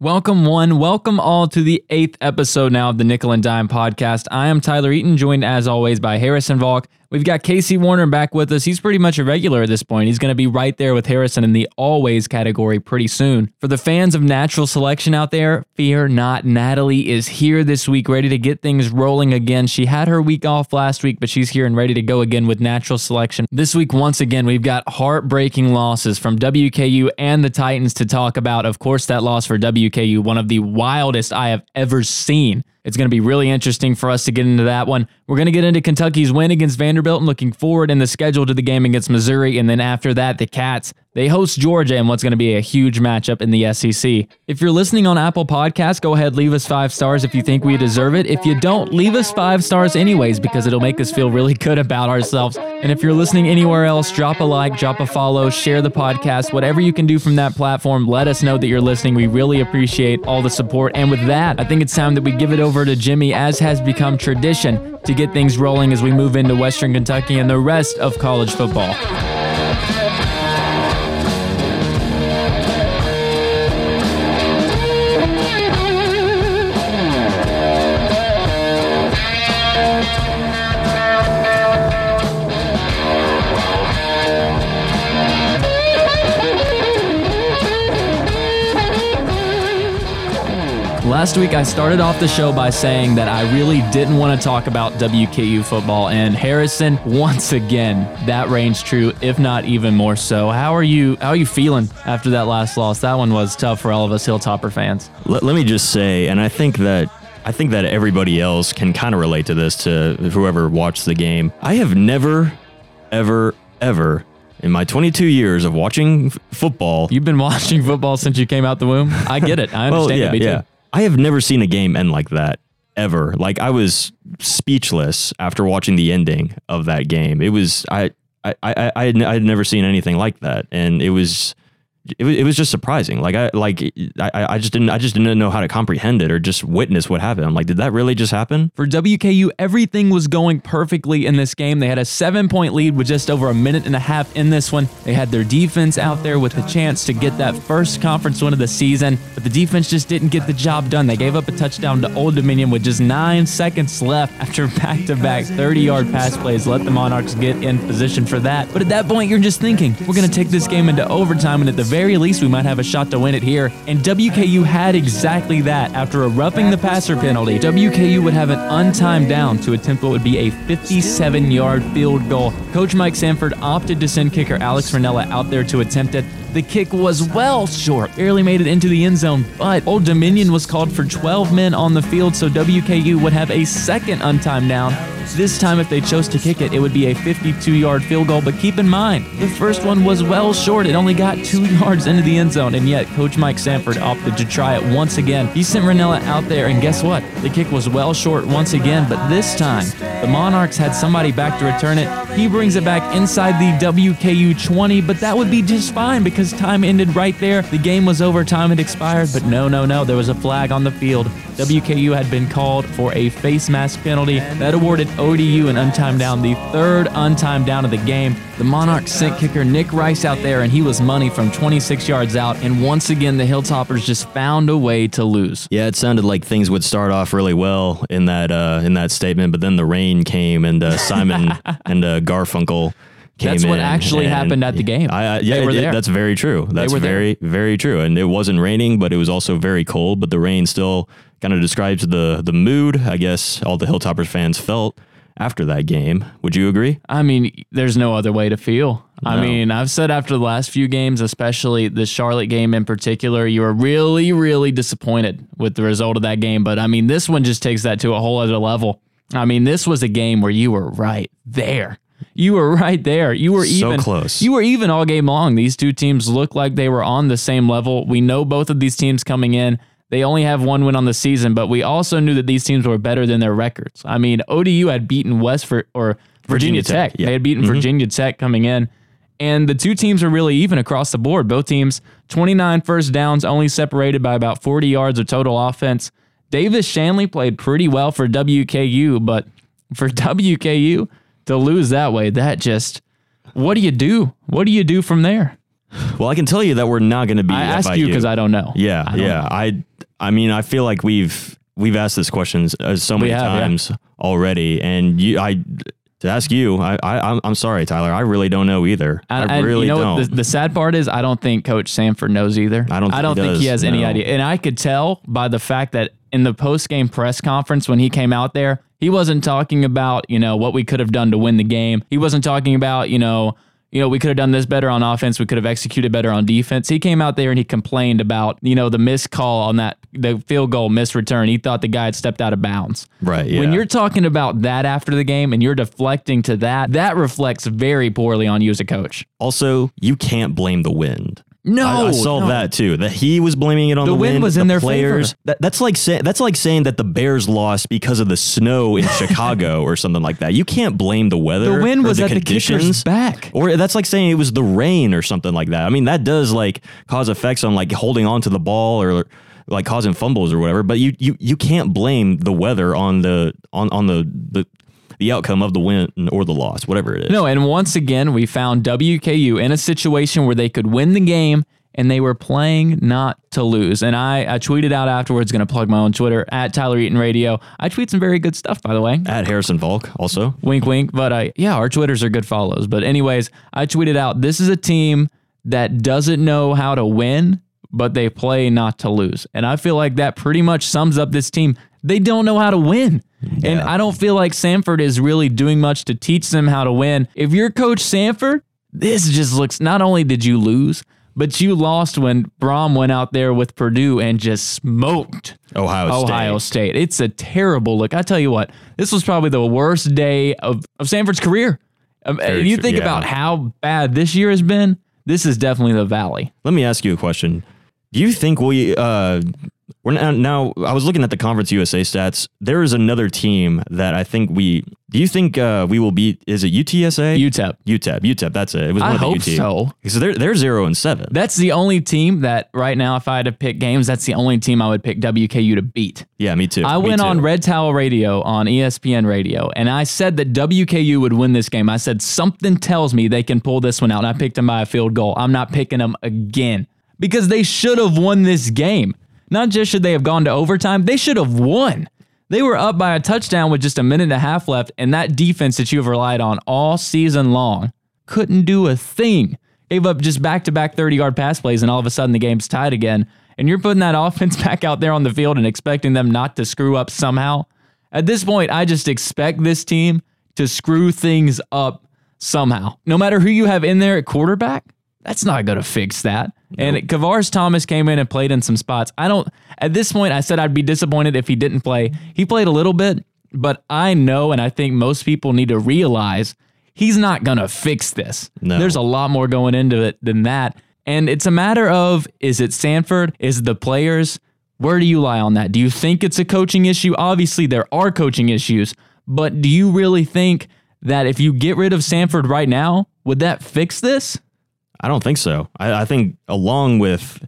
Welcome, one. Welcome all to the eighth episode now of the Nickel and Dime podcast. I am Tyler Eaton, joined as always by Harrison Valk. We've got Casey Warner back with us. He's pretty much a regular at this point. He's going to be right there with Harrison in the always category pretty soon. For the fans of natural selection out there, fear not. Natalie is here this week, ready to get things rolling again. She had her week off last week, but she's here and ready to go again with natural selection. This week, once again, we've got heartbreaking losses from WKU and the Titans to talk about. Of course, that loss for WKU, one of the wildest I have ever seen. It's going to be really interesting for us to get into that one. We're going to get into Kentucky's win against Vanderbilt and looking forward in the schedule to the game against Missouri. And then after that, the Cats they host Georgia in what's going to be a huge matchup in the SEC. If you're listening on Apple Podcasts, go ahead, leave us five stars if you think we deserve it. If you don't, leave us five stars anyways because it'll make us feel really good about ourselves. And if you're listening anywhere else, drop a like, drop a follow, share the podcast, whatever you can do from that platform. Let us know that you're listening. We really appreciate all the support. And with that, I think it's time that we give it over to Jimmy, as has become tradition, to get things rolling as we move into Western Kentucky and the rest of college football. Last week, I started off the show by saying that I really didn't want to talk about WKU football, and Harrison, once again, that reigns true, if not even more so. How are you? How are you feeling after that last loss? That one was tough for all of us Hilltopper fans. Let, let me just say, and I think that I think that everybody else can kind of relate to this. To whoever watched the game, I have never, ever, ever in my 22 years of watching f- football. You've been watching football since you came out the womb. I get it. I understand well, yeah, it. yeah. I have never seen a game end like that ever. Like I was speechless after watching the ending of that game. It was I I I I had, I had never seen anything like that, and it was it was, it was just surprising. Like I like I, I just didn't I just didn't know how to comprehend it or just witness what happened. I'm like, did that really just happen? For WKU, everything was going perfectly in this game. They had a seven point lead with just over a minute and a half in this one. They had their defense out there with a chance to get that first conference win of the season, but the defense just didn't get the job done. They gave up a touchdown to Old Dominion with just nine seconds left after back to back 30 yard pass plays. Let the Monarchs get in position for that. But at that point, you're just thinking, we're going to take this game into overtime and at the very least, we might have a shot to win it here. And WKU had exactly that. After a roughing the passer penalty, WKU would have an untimed down to attempt what would be a 57 yard field goal. Coach Mike Sanford opted to send kicker Alex Ranella out there to attempt it. The kick was well short, barely made it into the end zone, but Old Dominion was called for 12 men on the field, so WKU would have a second untimed down. This time, if they chose to kick it, it would be a 52 yard field goal. But keep in mind, the first one was well short. It only got two yards into the end zone, and yet Coach Mike Sanford opted to try it once again. He sent Ranella out there, and guess what? The kick was well short once again, but this time, the Monarchs had somebody back to return it. He brings it back inside the WKU 20, but that would be just fine because time ended right there. The game was over, time had expired, but no, no, no, there was a flag on the field. WKU had been called for a face mask penalty that awarded ODU an untimed down, the third untimed down of the game. The Monarchs sent kicker Nick Rice out there, and he was money from 26 yards out. And once again, the Hilltoppers just found a way to lose. Yeah, it sounded like things would start off really well in that uh, in that statement, but then the rain came, and uh, Simon and uh, Garfunkel That's what actually happened at the game. I, I, yeah, it- that's very true. That's were there. very very true. And it wasn't raining, but it was also very cold. But the rain still kind of describes the the mood. I guess all the Hilltoppers fans felt after that game. Would you agree? I mean, there's no other way to feel. I mean, I've said after the last few games, especially the Charlotte game in particular, you were really, really disappointed with the result of that game. But I mean, this one just takes that to a whole other level. I mean, this was a game where you were right there. You were right there. You were So even close. You were even all game long. These two teams looked like they were on the same level. We know both of these teams coming in. They only have one win on the season, but we also knew that these teams were better than their records. I mean, ODU had beaten West for, or Virginia, Virginia Tech. Tech, yeah. They had beaten mm-hmm. Virginia Tech coming in. And the two teams are really even across the board. Both teams, 29 first downs, only separated by about 40 yards of total offense. Davis Shanley played pretty well for WKU, but for WKU to lose that way, that just, what do you do? What do you do from there? Well, I can tell you that we're not going to be. I ask FIU. you because I don't know. Yeah, I don't yeah. I I mean, I feel like we've we've asked this questions uh, so many have, yeah. times already, and you, I to ask you, I, I I'm- I'm sorry, Tyler. I really don't know either. I and really you know don't. what the, the sad part is? I don't think Coach Sanford knows either. I don't I think don't he think he does, has any idea. And I could tell by the fact that in the post game press conference when he came out there, he wasn't talking about you know what we could have done to win the game. He wasn't talking about you know you know we could have done this better on offense. We could have executed better on defense. He came out there and he complained about you know the missed call on that the field goal missed return. He thought the guy had stepped out of bounds. right. Yeah. When you're talking about that after the game and you're deflecting to that, that reflects very poorly on you as a coach. also, you can't blame the wind. No, I, I saw no. that too. That he was blaming it on The wind the, wind was in the their players. favor. That, that's like say, that's like saying that the Bears lost because of the snow in Chicago or something like that. You can't blame the weather. The wind was the at the kicker's back. Or that's like saying it was the rain or something like that. I mean, that does like cause effects on like holding on to the ball or like causing fumbles or whatever. But you you you can't blame the weather on the on on the the the outcome of the win or the loss, whatever it is. No, and once again, we found WKU in a situation where they could win the game and they were playing not to lose. And I, I tweeted out afterwards, going to plug my own Twitter at Tyler Eaton Radio. I tweet some very good stuff, by the way. At Harrison Volk also. Wink, wink. But I, yeah, our Twitters are good follows. But, anyways, I tweeted out this is a team that doesn't know how to win, but they play not to lose. And I feel like that pretty much sums up this team. They don't know how to win. And I don't feel like Sanford is really doing much to teach them how to win. If you're Coach Sanford, this just looks not only did you lose, but you lost when Brohm went out there with Purdue and just smoked Ohio State. Ohio State. It's a terrible look. I tell you what, this was probably the worst day of, of Sanford's career. Um, Very you think yeah. about how bad this year has been. This is definitely the valley. Let me ask you a question. Do you think we uh we're now, now I was looking at the Conference USA stats. There is another team that I think we do you think uh we will beat is it UTSA? UTEP. UTEP. UTEP, that's it. It was one I of the hope UT. so. So they're they're zero and seven. That's the only team that right now, if I had to pick games, that's the only team I would pick WKU to beat. yeah, me too. I Me went too. on Red Towel Radio on ESPN Radio, and I said that WKU would win this game. I said something tells me they can pull this one out, and I picked them by a field goal. I'm not picking them again because they should have won this game. Not just should they have gone to overtime, they should have won. They were up by a touchdown with just a minute and a half left, and that defense that you've relied on all season long couldn't do a thing. Gave up just back to back 30 yard pass plays, and all of a sudden the game's tied again. And you're putting that offense back out there on the field and expecting them not to screw up somehow. At this point, I just expect this team to screw things up somehow. No matter who you have in there at quarterback, that's not going to fix that. And Kavars Thomas came in and played in some spots. I don't, at this point, I said I'd be disappointed if he didn't play. He played a little bit, but I know, and I think most people need to realize he's not going to fix this. No. There's a lot more going into it than that. And it's a matter of is it Sanford? Is it the players? Where do you lie on that? Do you think it's a coaching issue? Obviously, there are coaching issues, but do you really think that if you get rid of Sanford right now, would that fix this? I don't think so. I, I think along with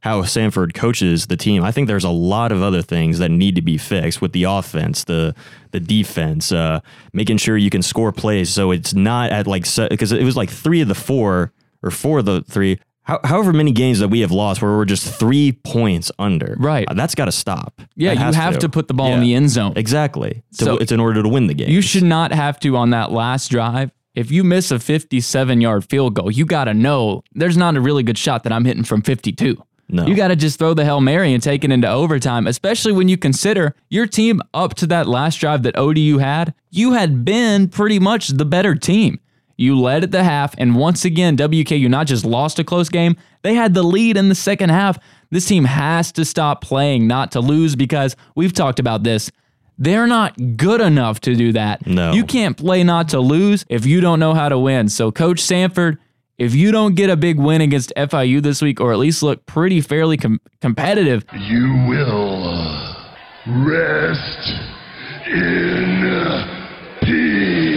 how Sanford coaches the team, I think there's a lot of other things that need to be fixed with the offense, the the defense, uh, making sure you can score plays so it's not at like because it was like three of the four or four of the three. How, however many games that we have lost where we're just three points under, Right. Uh, that's got to stop. Yeah, you have to. put the ball in the end zone. Exactly. To- So- it's in order to win the game. You should not have to on that last drive. If you miss a 57 yard field goal, you got to know there's not a really good shot that I'm hitting from 52. No. You got to just throw the Hail Mary and take it into overtime, especially when you consider your team up to that last drive that ODU had. You had been pretty much the better team. You led at the half, and once again, WKU not just lost a close game, they had the lead in the second half. This team has to stop playing not to lose because we've talked about this. They're not good enough to do that. No. You can't play not to lose if you don't know how to win. So, Coach Sanford, if you don't get a big win against FIU this week, or at least look pretty fairly com- competitive, You will uh, rest in peace.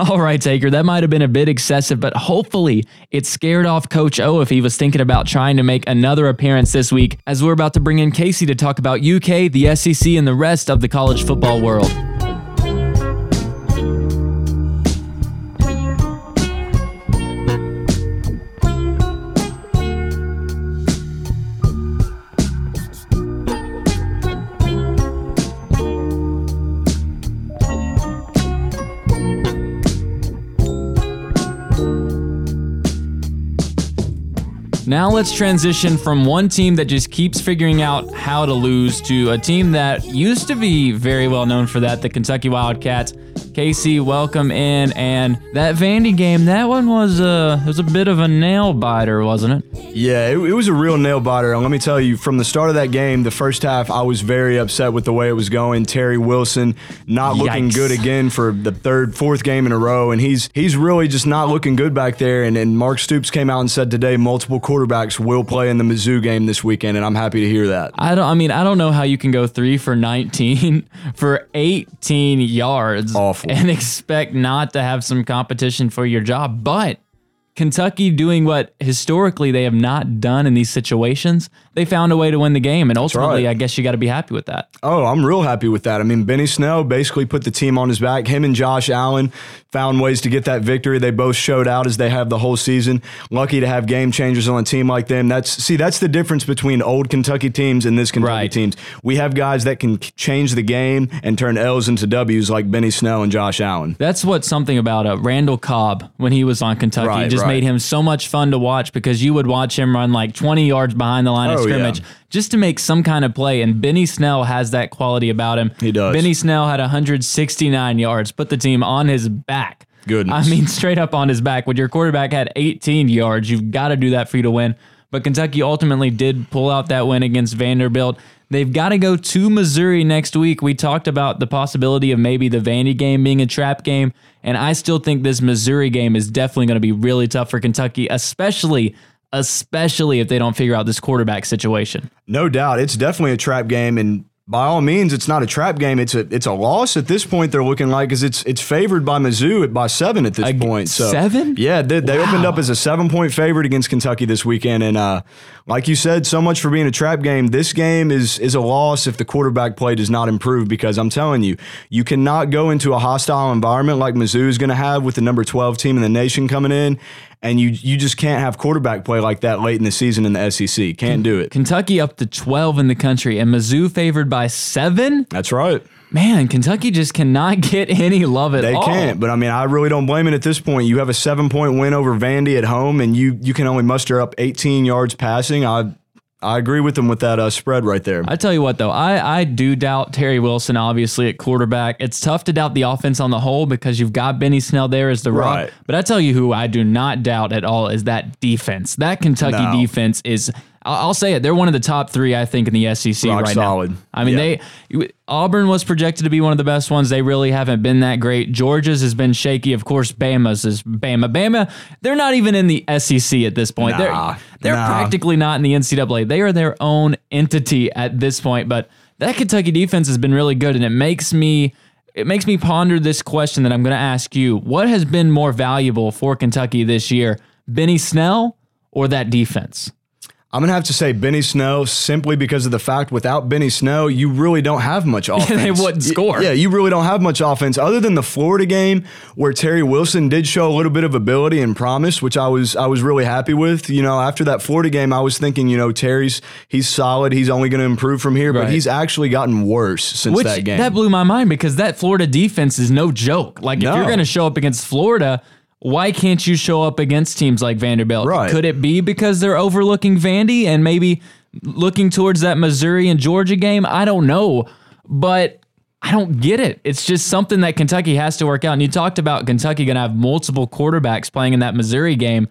All right, Taker, that might have been a bit excessive, but hopefully it scared off Coach O if he was thinking about trying to make another appearance this week, as we're about to bring in Casey to talk about UK, the SEC, and the rest of the college football world. Now let's transition from one team that just keeps figuring out how to lose to a team that used to be very well known for that, the Kentucky Wildcats. Casey, welcome in. And that Vandy game, that one was uh, a, was a bit of a nail biter, wasn't it? Yeah, it, it was a real nail biter. And let me tell you, from the start of that game, the first half, I was very upset with the way it was going. Terry Wilson not looking good again for the third, fourth game in a row, and he's he's really just not looking good back there. And, and Mark Stoops came out and said today multiple quarterbacks will play in the Mizzou game this weekend, and I'm happy to hear that. I don't. I mean, I don't know how you can go three for 19 for 18 yards Awful. And expect not to have some competition for your job. But Kentucky doing what historically they have not done in these situations, they found a way to win the game, and ultimately, right. I guess you got to be happy with that. Oh, I'm real happy with that. I mean, Benny Snell basically put the team on his back. Him and Josh Allen found ways to get that victory. They both showed out as they have the whole season. Lucky to have game changers on a team like them. That's see, that's the difference between old Kentucky teams and this Kentucky Right. teams. We have guys that can change the game and turn L's into W's like Benny Snell and Josh Allen. That's what something about uh, Randall Cobb when he was on Kentucky Right, just right. made him so much fun to watch because you would watch him run like 20 yards behind the line of Oh, yeah. scrimmage just to make some kind of play. And Benny Snell has that quality about him. He does. Benny Snell had 169 yards, put the team on his back. Goodness. I mean, straight up on his back. When your quarterback had 18 yards, you've got to do that for you to win. But Kentucky ultimately did pull out that win against Vanderbilt. They've got to go to Missouri next week. We talked about the possibility of maybe the Vandy game being a trap game, and I still think this Missouri game is definitely going to be really tough for Kentucky, especially especially if they don't figure out this quarterback situation. No doubt, it's definitely a trap game, and by all means, it's not a trap game. It's a it's a loss at this point. They're looking like because it's it's favored by Mizzou at by seven at this Ag- point. So seven? Yeah, they, they opened up as a seven point favorite against Kentucky this weekend, and uh, like you said, so much for being a trap game. This game is is a loss if the quarterback play does not improve. Because I'm telling you, you cannot go into a hostile environment like Mizzou is going to have with the number twelve team in the nation coming in. And you you just can't have quarterback play like that late in the season in the SEC. Can't do it. Kentucky up to 12 in the country, and Mizzou favored by seven. That's right. Man, Kentucky just cannot get any love at They all. They can't, but I mean, I really don't blame it at this point. You have a seven point win over Vandy at home, and you you can only muster up 18 yards passing. I I agree with them with that uh, spread right there. I tell you what, though, I, I do doubt Terry Wilson, obviously, at quarterback. It's tough to doubt the offense on the whole because you've got Benny Snell there as the rock. Right. But I tell you who I do not doubt at all is that defense. That Kentucky No. defense is, I'll I'll say it, they're one of the top three, I think, in the SEC Rock right solid. now. I mean, Yeah. they Auburn was projected to be one of the best ones. They really haven't been that great. Georgia's has been shaky. Of course, Bama's is Bama. Bama, they're not even in the SEC at this point. Nah, they're they're nah. practically not in the NCAA. They are their own entity at this point. But that Kentucky defense has been really good, and it makes me it makes me ponder this question that I'm going to ask you: What has been more valuable for Kentucky this year, Benny Snell or that defense? I'm gonna have to say Benny Snell simply because of the fact without Benny Snell, you really don't have much offense. they wouldn't score. Yeah, you really don't have much offense other than the Florida game where Terry Wilson did show a little bit of ability and promise, which I was I was really happy with. You know, after that Florida game, I was thinking, you know, Terry's he's solid, he's only gonna improve from here, Right. but he's actually gotten worse since Which that game. That blew my mind because that Florida defense is no joke. Like if you're going to show up against Florida, why can't you show up against teams like Vanderbilt? Right. Could it be because they're overlooking Vandy and maybe looking towards that Missouri and Georgia game? I don't know, but I don't get it. It's just something that Kentucky has to work out. And you talked about Kentucky going to have multiple quarterbacks playing in that Missouri game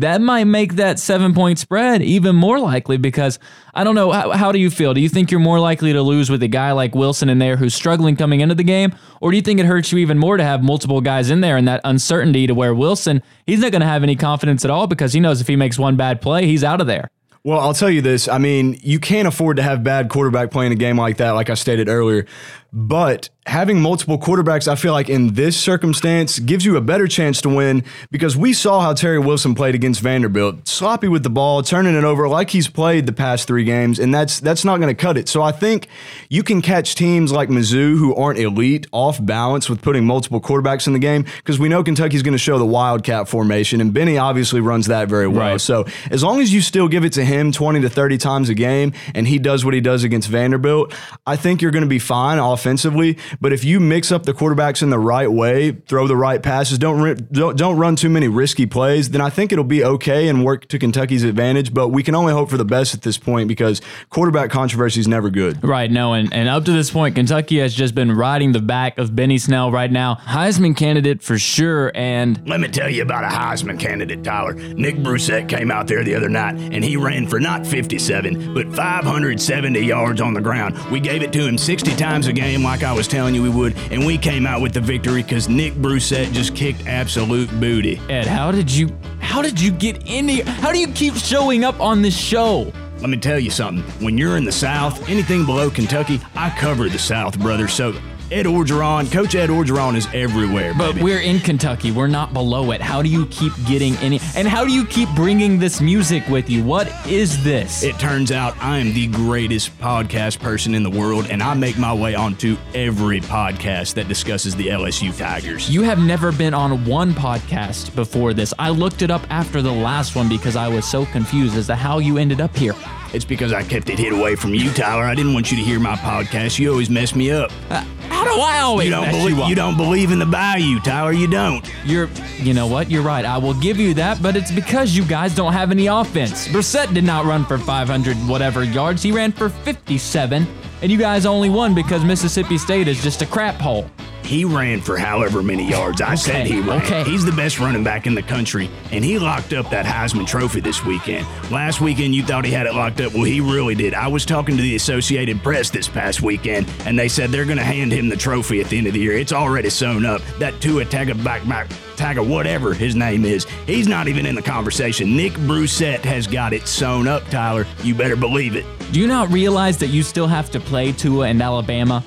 that might make that seven point spread even more likely because I don't know. How, how do you feel? Do you think you're more likely to lose with a guy like Wilson in there who's struggling coming into the game? Or do you think it hurts you even more to have multiple guys in there and that uncertainty to where Wilson, he's not going to have any confidence at all because he knows if he makes one bad play, he's out of there. Well, I'll tell you this. I mean, you can't afford to have bad quarterback playing a game like that, like I stated earlier. But having multiple quarterbacks, I feel like in this circumstance gives you a better chance to win because we saw how Terry Wilson played against Vanderbilt. Sloppy with the ball, turning it over like he's played the past three games, and that's that's not going to cut it. So I think you can catch teams like Mizzou who aren't elite off balance with putting multiple quarterbacks in the game because we know Kentucky's going to show the Wildcat formation, and Benny obviously runs that very well. Right. So as long as you still give it to him 20 to 30 times a game and he does what he does against Vanderbilt, I think you're going to be fine offensively. But if you mix up the quarterbacks in the right way, throw the right passes, don't don't, don't run too many risky plays, then I think it'll be okay and work to Kentucky's advantage. But we can only hope for the best at this point because quarterback controversy is never good. Right, no, and, and up to this point, Kentucky has just been riding the back of Benny Snell right now. Heisman candidate for sure, and Let me tell you about a Heisman candidate, Tyler. Nick Brossette came out there the other night and he ran for not 57, but 570 yards on the ground. We gave it to him 60 times a game, like I was telling you we would, and we came out with the victory because Nick Brossette just kicked absolute booty. Ed, how did you how did you get in here? How do you keep showing up on this show? Let me tell you something. When you're in the South, anything below Kentucky, I cover the South, brother. So Ed Orgeron, Coach Ed Orgeron is everywhere. But baby. we're in Kentucky. We're not below it. How do you keep getting any? And how do you keep bringing this music with you? What is this? It turns out I am the greatest podcast person in the world, and I make my way onto every podcast that discusses the LSU Tigers. you have never been on one podcast before this. I looked it up after the last one because I was so confused as to how you ended up here. It's because I kept it hid away from you, Tyler. I didn't want you to hear my podcast. You always mess me up. Uh, how do I always You don't mess believe you up? you don't believe in the bayou, Tyler. You don't. You're, you know what? You're right. I will give you that, but it's because you guys don't have any offense. Brossette did not run for 500 whatever yards. He ran for 57, and you guys only won because Mississippi State is just a crap hole. He ran for however many yards. I said he ran. okay. He's the best running back in the country, and he locked up that Heisman Trophy this weekend. Last weekend, you thought he had it locked up. Well, he really did. I was talking to the Associated Press this past weekend, and they said they're going to hand him the trophy at the end of the year. It's already sewn up. That Tua Tagovailoa, Taga, whatever his name is, he's not even in the conversation. Nick Brossette has got it sewn up, Tyler. You better believe it. Do you not realize that you still have to play Tua and Alabama?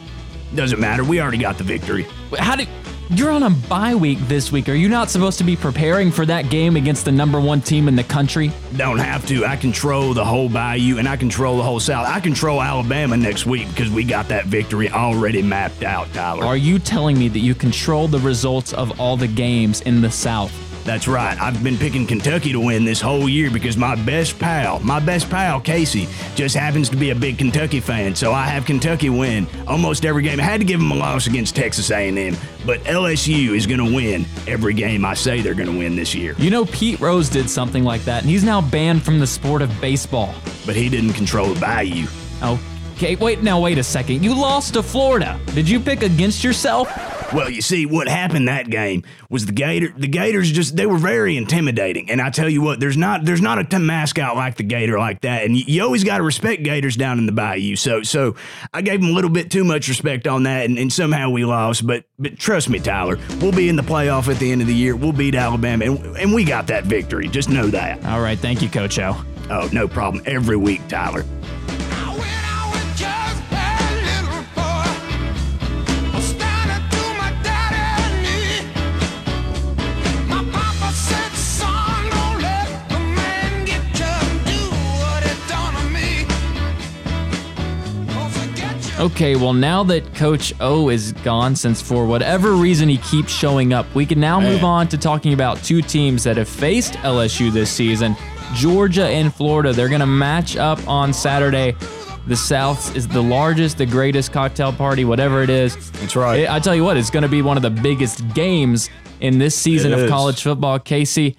Doesn't matter. We already got the victory. How do you're on a bye week this week? Are you not supposed to be preparing for that game against the number one team in the country? Don't have to. I control the whole Bayou and I control the whole South. I control Alabama next week because we got that victory already mapped out, Tyler. Are you telling me that you control the results of all the games in the South? That's right. I've been picking Kentucky to win this whole year because my best pal, my best pal Casey, just happens to be a big Kentucky fan. So I have Kentucky win almost every game. I had to give them a loss against Texas A&M, but LSU is going to win every game I say they're going to win this year. You know, Pete Rose did something like that, and he's now banned from the sport of baseball. But he didn't control the Bayou. Okay, wait, now wait a second. You lost to Florida. Did you pick against yourself? Well, you see, what happened that game was the Gator. The Gators just they were very intimidating, and I tell you what, there's not there's not a t- mascot like the Gator like that, and you, you always got to respect Gators down in the Bayou. So so I gave them a little bit too much respect on that, and, and somehow we lost. But but trust me, Tyler, we'll be in the playoff at the end of the year. We'll beat Alabama, and, and we got that victory. Just know that. All right, thank you, Coach O. Oh, no problem. Every week, Tyler. Okay, well, now that Coach O is gone, since for whatever reason he keeps showing up, we can now move on to talking about two teams that have faced LSU this season Georgia and Florida. They're going to match up on Saturday. The South is the largest, the greatest cocktail party, whatever it is. That's right. It- I tell you what, it's going to be one of the biggest games in this season It of is. college football. Casey,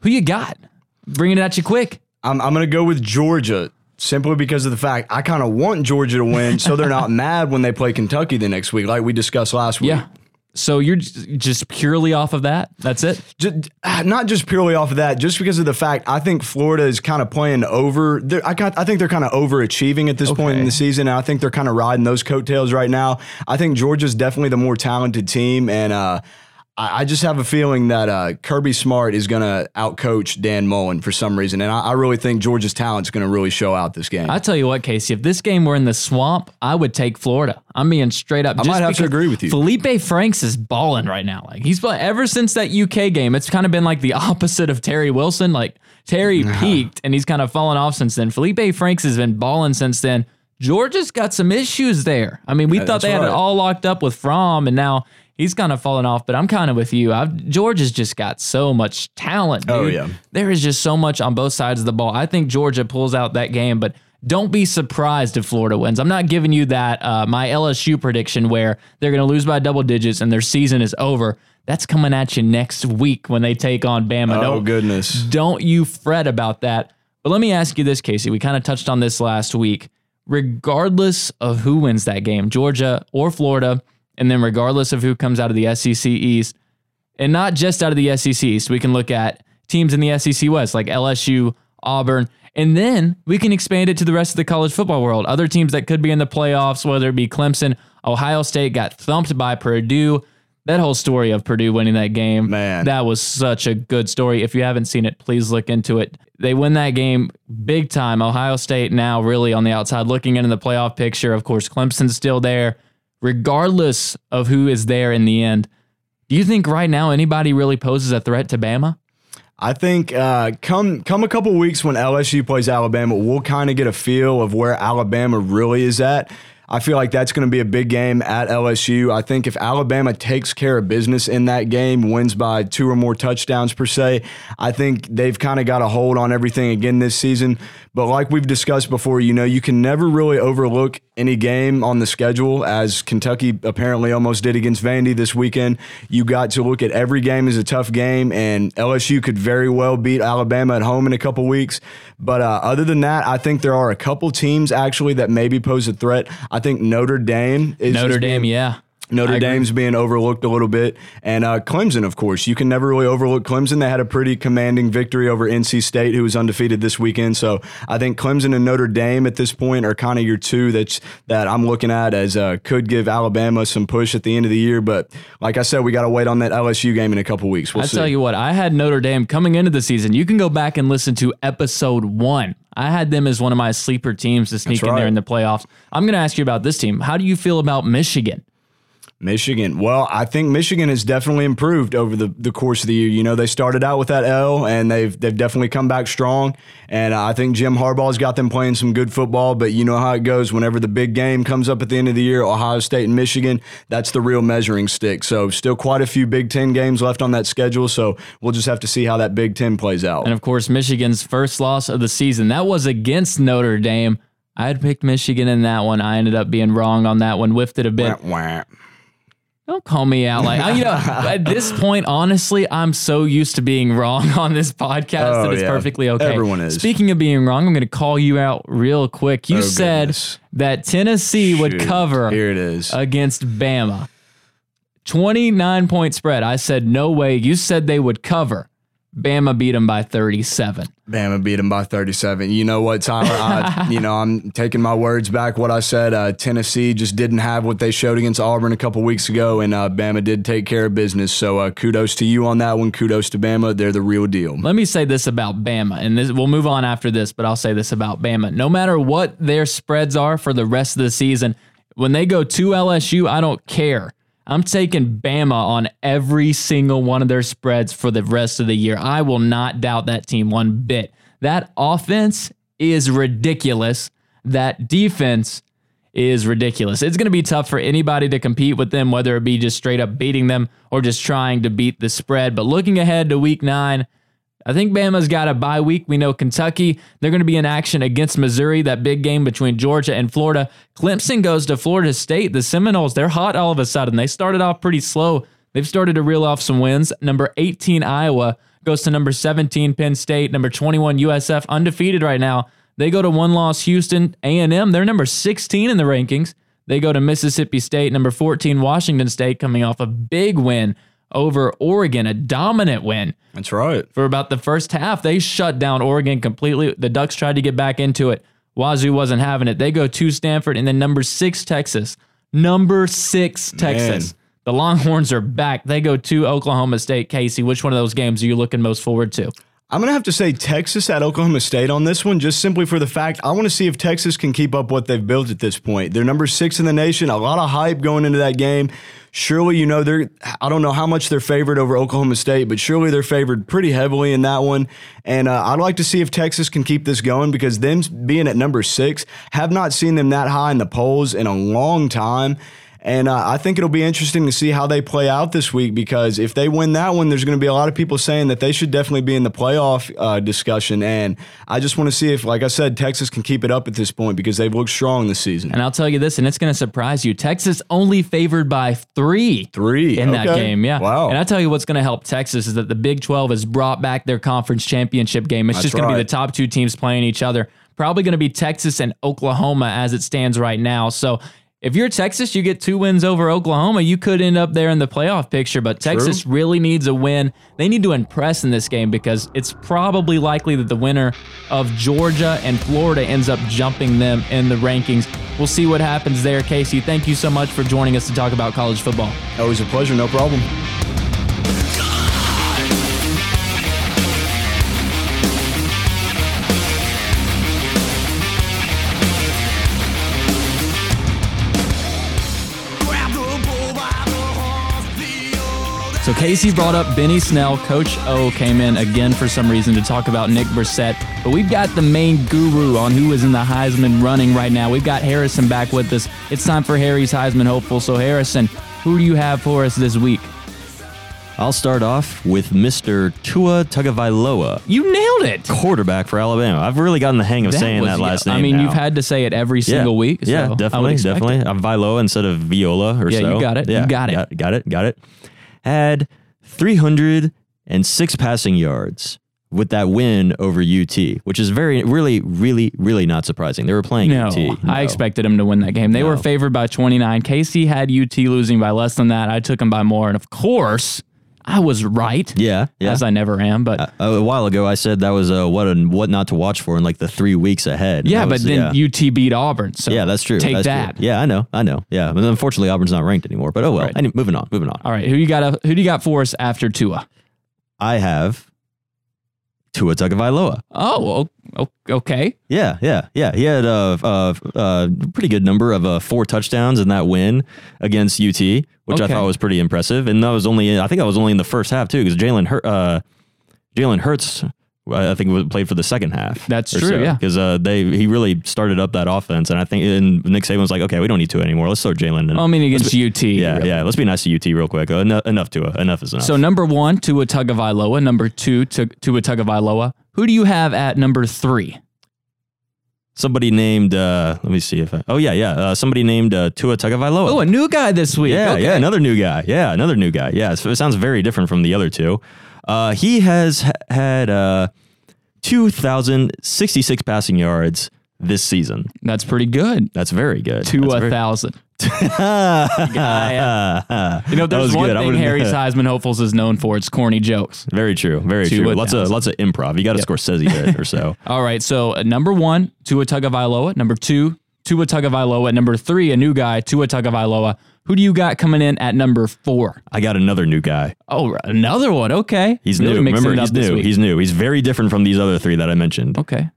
who you got? Bringing it at you quick. I'm, I'm going to go with Georgia simply because of the fact I kind of want Georgia to win so they're not mad when they play Kentucky the next week, like we discussed last week. Yeah. So you're just purely off of that? That's it? Just, not just purely off of that, just because of the fact I think Florida is kind of playing over. I got, I think they're kind of overachieving at this point in the season. And I think they're kind of riding those coattails right now. I think Georgia's definitely the more talented team, and uh, I, I just have a feeling that uh, Kirby Smart is going to outcoach Dan Mullen for some reason, and I, I really think Georgia's talent is going to really show out this game. I tell you what, Casey, if this game were in the swamp, I would take Florida. I'm being straight up. I might have to agree with you. Felipe Franks is balling right now. Like he's ever since that UK game, it's kind of been like the opposite of Terry Wilson. Like Terry peaked and he's kind of fallen off since then. Felipe Franks has been balling since then. Georgia's got some issues there. I mean, we thought that's they had it all locked up with Fromm, and now he's kind of fallen off. But I'm kind of with you. I've, Georgia's just got so much talent. Dude. Oh, yeah. there is just so much on both sides of the ball. I think Georgia pulls out that game, but Don't be surprised if Florida wins. I'm not giving you that uh, my LSU prediction where they're going to lose by double digits and their season is over. That's coming at you next week when they take on Bama. Oh, Don't- goodness. don't you fret about that. But let me ask you this, Casey. We kind of touched on this last week. Regardless of who wins that game, Georgia or Florida, and then regardless of who comes out of the SEC East, and not just out of the SEC East, we can look at teams in the SEC West like LSU, Auburn, and then we can expand it to the rest of the college football world. Other teams that could be in the playoffs, whether it be Clemson, Ohio State got thumped by Purdue. That whole story of Purdue winning that game, Man. that was such a good story. If you haven't seen it, please look into it. They win that game big time. Ohio State now really on the outside looking into the playoff picture. Of course, Clemson's still there. Regardless of who is there in the end, do you think right now anybody really poses a threat to Bama? I think uh, come come a couple weeks when LSU plays Alabama, we'll kind of get a feel of where Alabama really is at. I feel like that's going to be a big game at LSU. I think if Alabama takes care of business in that game, wins by two or more touchdowns per se, I think they've kind of got a hold on everything again this season. But like we've discussed before, you know, you can never really overlook any game on the schedule, as Kentucky apparently almost did against Vandy this weekend. You got to look at every game as a tough game, and LSU could very well beat Alabama at home in a couple weeks. But uh, other than that, I think there are a couple teams actually that maybe pose a threat. I think Notre Dame is Notre Dame, being- yeah. Notre Dame's being overlooked a little bit, and uh, Clemson, of course, you can never really overlook Clemson. They had a pretty commanding victory over NC State, who was undefeated this weekend. So I think Clemson and Notre Dame at this point are kind of your two that's that I'm looking at as uh, could give Alabama some push at the end of the year. But like I said, we got to wait on that LSU game in a couple weeks. We'll I see. tell you what, I had Notre Dame coming into the season. You can go back and listen to episode one. I had them as one of my sleeper teams to sneak in there in the playoffs. I'm going to ask you about this team. How do you feel about Michigan? Michigan. Well, I think Michigan has definitely improved over the, the course of the year. You know, they started out with that L, and they've they've definitely come back strong. And I think Jim Harbaugh's got them playing some good football. But you know how it goes. Whenever the big game comes up at the end of the year, Ohio State and Michigan, that's the real measuring stick. So still quite a few Big Ten games left on that schedule. So we'll just have to see how that Big Ten plays out. And of course, Michigan's first loss of the season. That was against Notre Dame. I had picked Michigan in that one. I ended up being wrong on that one, whiffed it a bit. Wah, wah. Don't call me out like you know. at this point, honestly, I'm so used to being wrong on this podcast that Oh, it's yeah. perfectly okay. Everyone is. Speaking of being wrong, I'm going to call you out real quick. You Oh, said goodness. that Tennessee would cover Here it is. against Bama. 29 point spread. I said no way. You said they would cover. Bama beat them by 37. Bama beat them by 37. You know what, Tyler? I, you know, I'm taking my words back. What I said, uh, Tennessee just didn't have what they showed against Auburn a couple weeks ago, and uh, Bama did take care of business. So uh, kudos to you on that one. Kudos to Bama. They're the real deal. Let me say this about Bama, and this, we'll move on after this, but I'll say this about Bama. No matter what their spreads are for the rest of the season, when they go to LSU, I don't care. I'm taking Bama on every single one of their spreads for the rest of the year. I will not doubt that team one bit. That offense is ridiculous. That defense is ridiculous. It's going to be tough for anybody to compete with them, whether it be just straight up beating them or just trying to beat the spread. But looking ahead to week nine, I think Bama's got a bye week. We know Kentucky, they're going to be in action against Missouri, that big game between Georgia and Florida. Clemson goes to Florida State. The Seminoles, they're hot all of a sudden. They started off pretty slow. They've started to reel off some wins. Number 18, Iowa, goes to number 17, Penn State. Number 21, USF, undefeated right now. They go to one loss, Houston. A&M, they're number 16 in the rankings. They go to Mississippi State, number 14, Washington State, coming off a big win over Oregon, a dominant win That's right. for about the first half. They shut down Oregon completely. The Ducks tried to get back into it. Wazoo wasn't having it. They go to Stanford and then number six, Texas. Number six, Texas. The Longhorns are back. They go to Oklahoma State. Casey, which one of those games are you looking most forward to? I'm going to have to say Texas at Oklahoma State on this one, just simply for the fact I want to see if Texas can keep up what they've built at this point. They're number six in the nation, a lot of hype going into that game. Surely, you know, they're, I don't know how much they're favored over Oklahoma State, but surely they're favored pretty heavily in that one. And uh, I'd like to see if Texas can keep this going because them being at number six, have not seen them that high in the polls in a long time. And uh, I think it'll be interesting to see how they play out this week because if they win that one, there's going to be a lot of people saying that they should definitely be in the playoff uh, discussion. And I just want to see if, like I said, Texas can keep it up at this point because they've looked strong this season. And I'll tell you this, and it's going to surprise you. Texas only favored by three. Three, in that game, yeah. Wow. And I tell you what's going to help Texas is that the Big 12 has brought back their conference championship game. It's That's just going to be the top two teams playing each other. Probably going to be Texas and Oklahoma as it stands right now. So if you're Texas, you get two wins over Oklahoma, you could end up there in the playoff picture. But Texas really needs a win. They need to impress in this game because it's probably likely that the winner of Georgia and Florida ends up jumping them in the rankings. We'll see what happens there. Casey, thank you so much for joining us to talk about college football. Always a pleasure, no problem. So Casey brought up Benny Snell. Coach O came in again for some reason to talk about Nick Brossette. But we've got the main guru on who is in the Heisman running right now. We've got Harrison back with us. It's time for Harry's Heisman hopeful. So Harrison, who do you have for us this week? I'll start off with Mr. Tua Tagovailoa, You nailed it. quarterback for Alabama. I've really gotten the hang of saying was- that last yeah, name. I mean, now. you've had to say it every single week. So yeah, definitely, definitely. it. Uh, Viola instead of Viola or Yeah, so. you got it. You Yeah, got it. Got, got it. Got it. Had 306 passing yards with that win over UT, which is very, really, really, really not surprising. They were playing No, UT. I expected him to win that game. They were favored by 29. Casey had UT losing by less than that. I took him by more. And of course, I was right. Yeah, yeah. As I never am. But a, a while ago, I said that was uh, what and what not to watch for in like the three weeks ahead. yeah, That but then yeah. UT beat Auburn. So Yeah, that's true. Take That's true. that. Yeah, I know. I know. Yeah, but unfortunately, Auburn's not ranked anymore. But oh well. Right. Any, moving on. Moving on. All right, who you got? Who do you got for us after Tua? I have Tua Tagovailoa. Oh, okay. Yeah, yeah, yeah. He had a, a, a pretty good number of uh, four touchdowns in that win against UT, which I thought was pretty impressive. And that was only, I think, I was only in the first half too, because Jalen Hur- uh, Jalen Hurts, I think, was- played for the second half. That's true, yeah. because uh, they he really started up that offense, and I think and Nick Saban was like, okay, we don't need to anymore. Let's throw Jalen. in. I mean against UT. yeah, really. yeah. Let's be nice to UT real quick. Uh, enough, enough to enough is enough. So number one, Tua Tagovailoa. Number two, to Tua Tagovailoa. Who do you have at number three? somebody named, uh, let me see if I, oh yeah, yeah, uh, somebody named uh, Tua Tagovailoa. Oh, a new guy this week. Yeah, Okay. yeah, another new guy. Yeah, another new guy. Yeah, so it sounds very different from the other two. Uh, he has h- had uh, 2,066 passing yards this season. That's pretty good. That's very good. To That's a very- thousand. you You know, there's one thing Harry's high. Heisman hopefuls is known for. It's corny jokes. Very true. Very To true. a Lots of thousand. lots of improv. You got a Scorsese hit or so. All right. So uh, number one, Tua Tagovailoa. Number two, Tua Tagovailoa. Number three, a new guy, Tua Tagovailoa. Who do you got coming in at number four? I got another new guy. Oh, another one. Okay. He's Really new. Remember, he's new. He's new. He's very different from these other three that I mentioned. okay.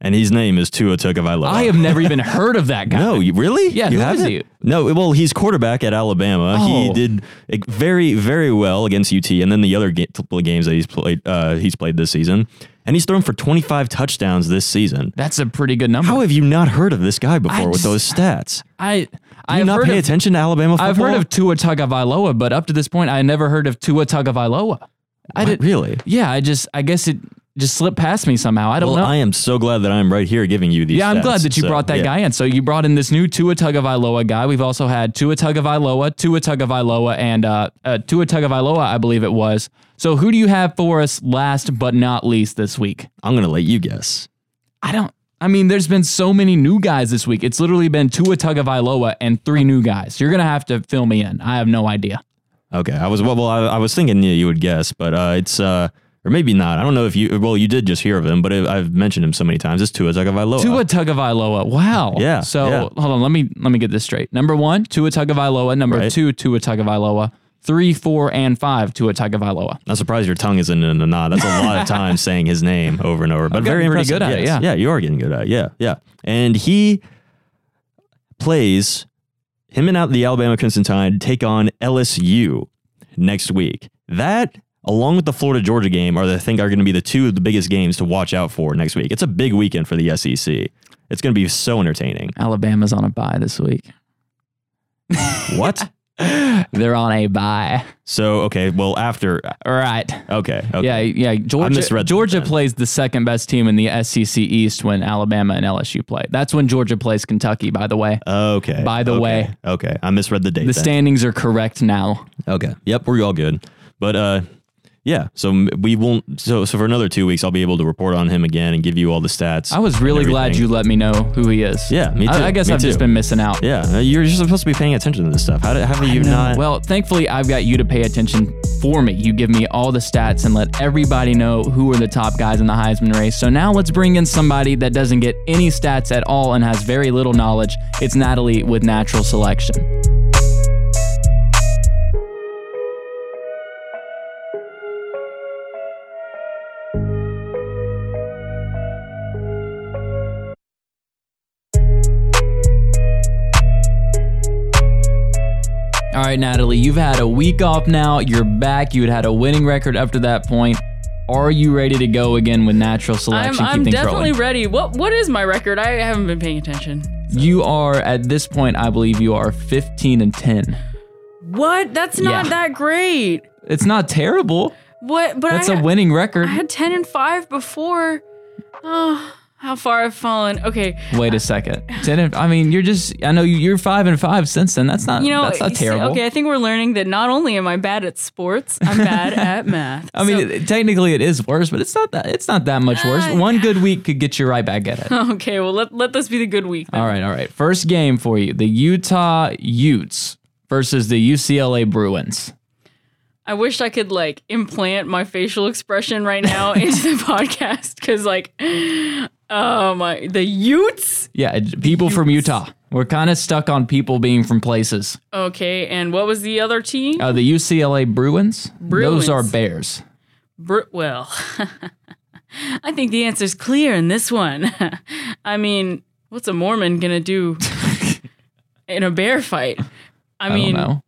And his name is Tua Tagovailoa. I have never even heard of that guy. No, you, really? Yeah, you who is haven't? he? No, well, he's quarterback at Alabama. He Oh. did very, very well against UT, and then the other ga- couple of games that he's played, uh, he's played this season, and he's thrown for 25 touchdowns this season. That's a pretty good number. How have you not heard of this guy before with just- those stats? I Do I've not pay of, attention to Alabama football? I've heard of Tua Tagovailoa, but up to this point, I never heard of Tua Tagovailoa. I did really. Yeah, I just I guess it just slipped past me somehow. I don't Well, know. I am so glad that I'm right here giving you these. yeah, I'm stats. glad that you So, brought that yeah. guy in. So you brought in this new Tua Tagovailoa guy. We've also had Tua Tagovailoa, Tua Tagovailoa, and uh, uh, Tua Tagovailoa, I believe it was. So who do you have for us last but not least this week? I'm gonna let you guess. I don't. I mean, there's been so many new guys this week. It's literally been Tua Tagovailoa and three new guys. You're gonna have to fill me in. I have no idea. Okay, I was well. well I, I was thinking yeah, you would guess, but uh, it's uh, or maybe not. I don't know if you. Well, you did just hear of him, but it, I've mentioned him so many times. It's Tua Tagovailoa. Tua Tagovailoa. Wow. Yeah, So yeah. hold on. Let me let me get this straight. Number one, Tua Tagovailoa. Number Right. two, Tua Tagovailoa. Three, four, and five, Tua Tagovailoa. I'm surprised your tongue isn't in a knot. That's a lot of times saying his name over and over. But very impressive. good at it, yeah. yeah, you are getting good at it. Yeah, yeah. And he plays him and out the Alabama Crimson Tide take on LSU next week. That, along with the Florida Georgia game, are the, I think are going to be the two of the biggest games to watch out for next week. It's a big weekend for the SEC. It's going to be so entertaining. Alabama's on a bye this week. what? They're on a bye. So okay, well after All right. okay, okay. Yeah, yeah. Georgia, misread Georgia plays the second best team in the SEC East when Alabama and LSU play. That's when Georgia plays Kentucky. By the way, Okay. By the okay, way. Okay. I misread the date. the then. standings are correct now. Okay. Yep, we're all good. But uh yeah, so we won't so so for another 2 weeks I'll be able to report on him again and give you all the stats. I was really glad you let me know who he is. Yeah, me too, I, I guess me I've just been missing out. Yeah, uh, you're, you're supposed to be paying attention to this stuff. How, do, how have you not Well, thankfully, I've got you to pay attention for me. You give me all the stats and let everybody know who are the top guys in the Heisman race. So now let's bring in somebody that doesn't get any stats at all and has very little knowledge. It's Natalie with natural selection. Right, Natalie, you've had a week off now. You're back. You had had a winning record up to that point. Are you ready to go again with natural I'm, selection? I'm definitely rolling. ready. What What is my record? I haven't been paying attention. You are at this point, I believe you are 15 and 10. What? That's not Yeah. that great. It's not terrible. What? But That's I, a winning record. I had 10 and 5 before. Oh, how far I've fallen. Okay. Wait a second. 10 and, I mean, you're just. I know you- you're five and five since then. That's not. You know, that's not see- terrible. okay, I think we're learning that not only am I bad at sports, I'm bad at math. I mean, it- technically it is worse, but it's not that. It's not that much worse. Uh, One good week could get you right back at it. okay, well, let, let this be the good week. then. All right, all right. First game for you: the Utah Utes versus the UCLA Bruins. I wish I could like implant my facial expression right now into the podcast because, like, oh my, the Utes. Yeah, people from Utah. We're kind of stuck on people being from places. Okay, and what was the other team? Uh, the UCLA Bruins. Bruins. Those are Bears. Br- well, I think the answer's clear in this one. I mean, what's a Mormon gonna do in a bear fight? I, I mean, don't know.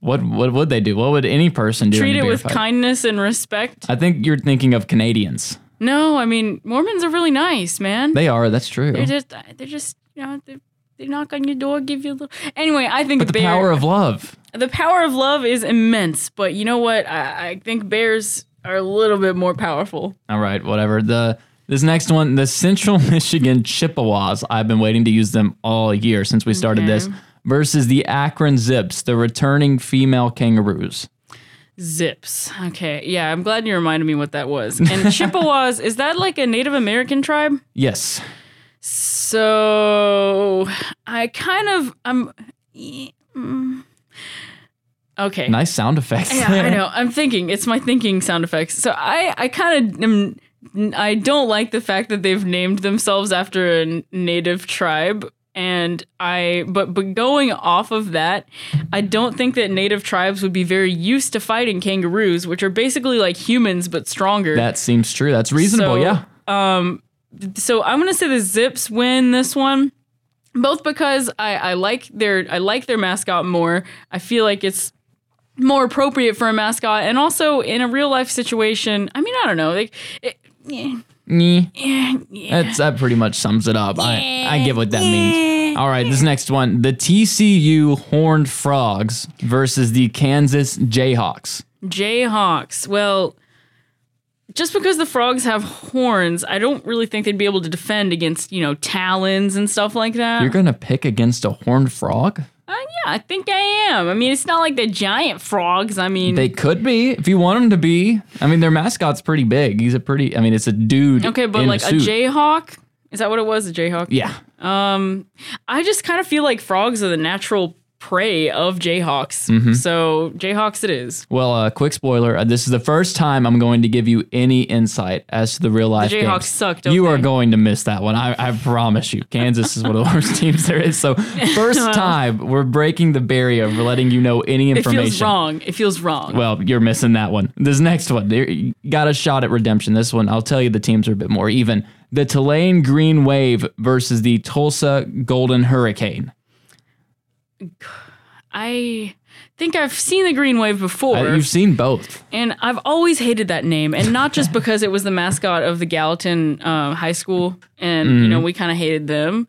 What what would they do? What would any person do? in treat it with fight? kindness and respect. I think you're thinking of Canadians. No, I mean Mormons are really nice, man. They are. That's true. They're just, uh, they're just, you know, they, they knock on your door, give you a little. Anyway, I think but the bear, power of love. the power of love is immense. But you know what? I, I think bears are a little bit more powerful. All right, whatever. The this next one, the Central Michigan Chippewas. I've been waiting to use them all year since we started this. Versus the Akron Zips, the returning female kangaroos. Zips. Okay, yeah, I'm glad you reminded me what that was. And Chippewas is that like a Native American tribe? Yes. So I kind of I'm. mm. Okay. Nice sound effects. Yeah, I know. I'm thinking. It's my thinking sound effects. So I, I kind of am. I don't like the fact that they've named themselves after a native tribe, and I. But but going off of that, I don't think that native tribes would be very used to fighting kangaroos, which are basically like humans but stronger. That seems true. That's reasonable. So, yeah. Um, so I'm gonna say the Zips win this one, both because I, I like their I like their mascot more. I feel like it's more appropriate for a mascot, and also in a real life situation. I mean, I don't know. Like, it, yeah, Yeah, yeah. That's that pretty much sums it up. I, I get what that means. All right, this next one. The TCU Horned Frogs versus the Kansas Jayhawks. Jayhawks. Well, just because the frogs have horns, I don't really think they'd be able to defend against you know talons and stuff like that. You're gonna pick against a horned frog? Uh, yeah, I think I am. I mean, it's not like the giant frogs. I mean, They could be if you want them to be. I mean, their mascot's pretty big. He's a pretty. I mean, it's a dude. okay, but in like a, suit. jayhawk. Is that what it was? A jayhawk? Yeah. Um, I just kind of feel like frogs are the natural prey of jayhawks. Mm-hmm. So jayhawks it is. Well, uh, quick spoiler. Uh, this is the first time I'm going to give you any insight as to the real life Jayhawks games. suck, don't You are going to miss that one. I, I promise you. Kansas is one of the worst teams there is. So first time we're breaking the barrier. We're letting you know any information. It feels wrong. It feels wrong. Well, you're missing that one. This next one, you got a shot at redemption. This one, I'll tell you, the teams are a bit more even. The Tulane Green Wave versus the Tulsa Golden Hurricane. I think I've seen the green wave before. Uh, you've seen both. And I've always hated that name, and not just because it was the mascot of the Gallatin uh, High School, and you Mm-hmm. know we kind of hated them.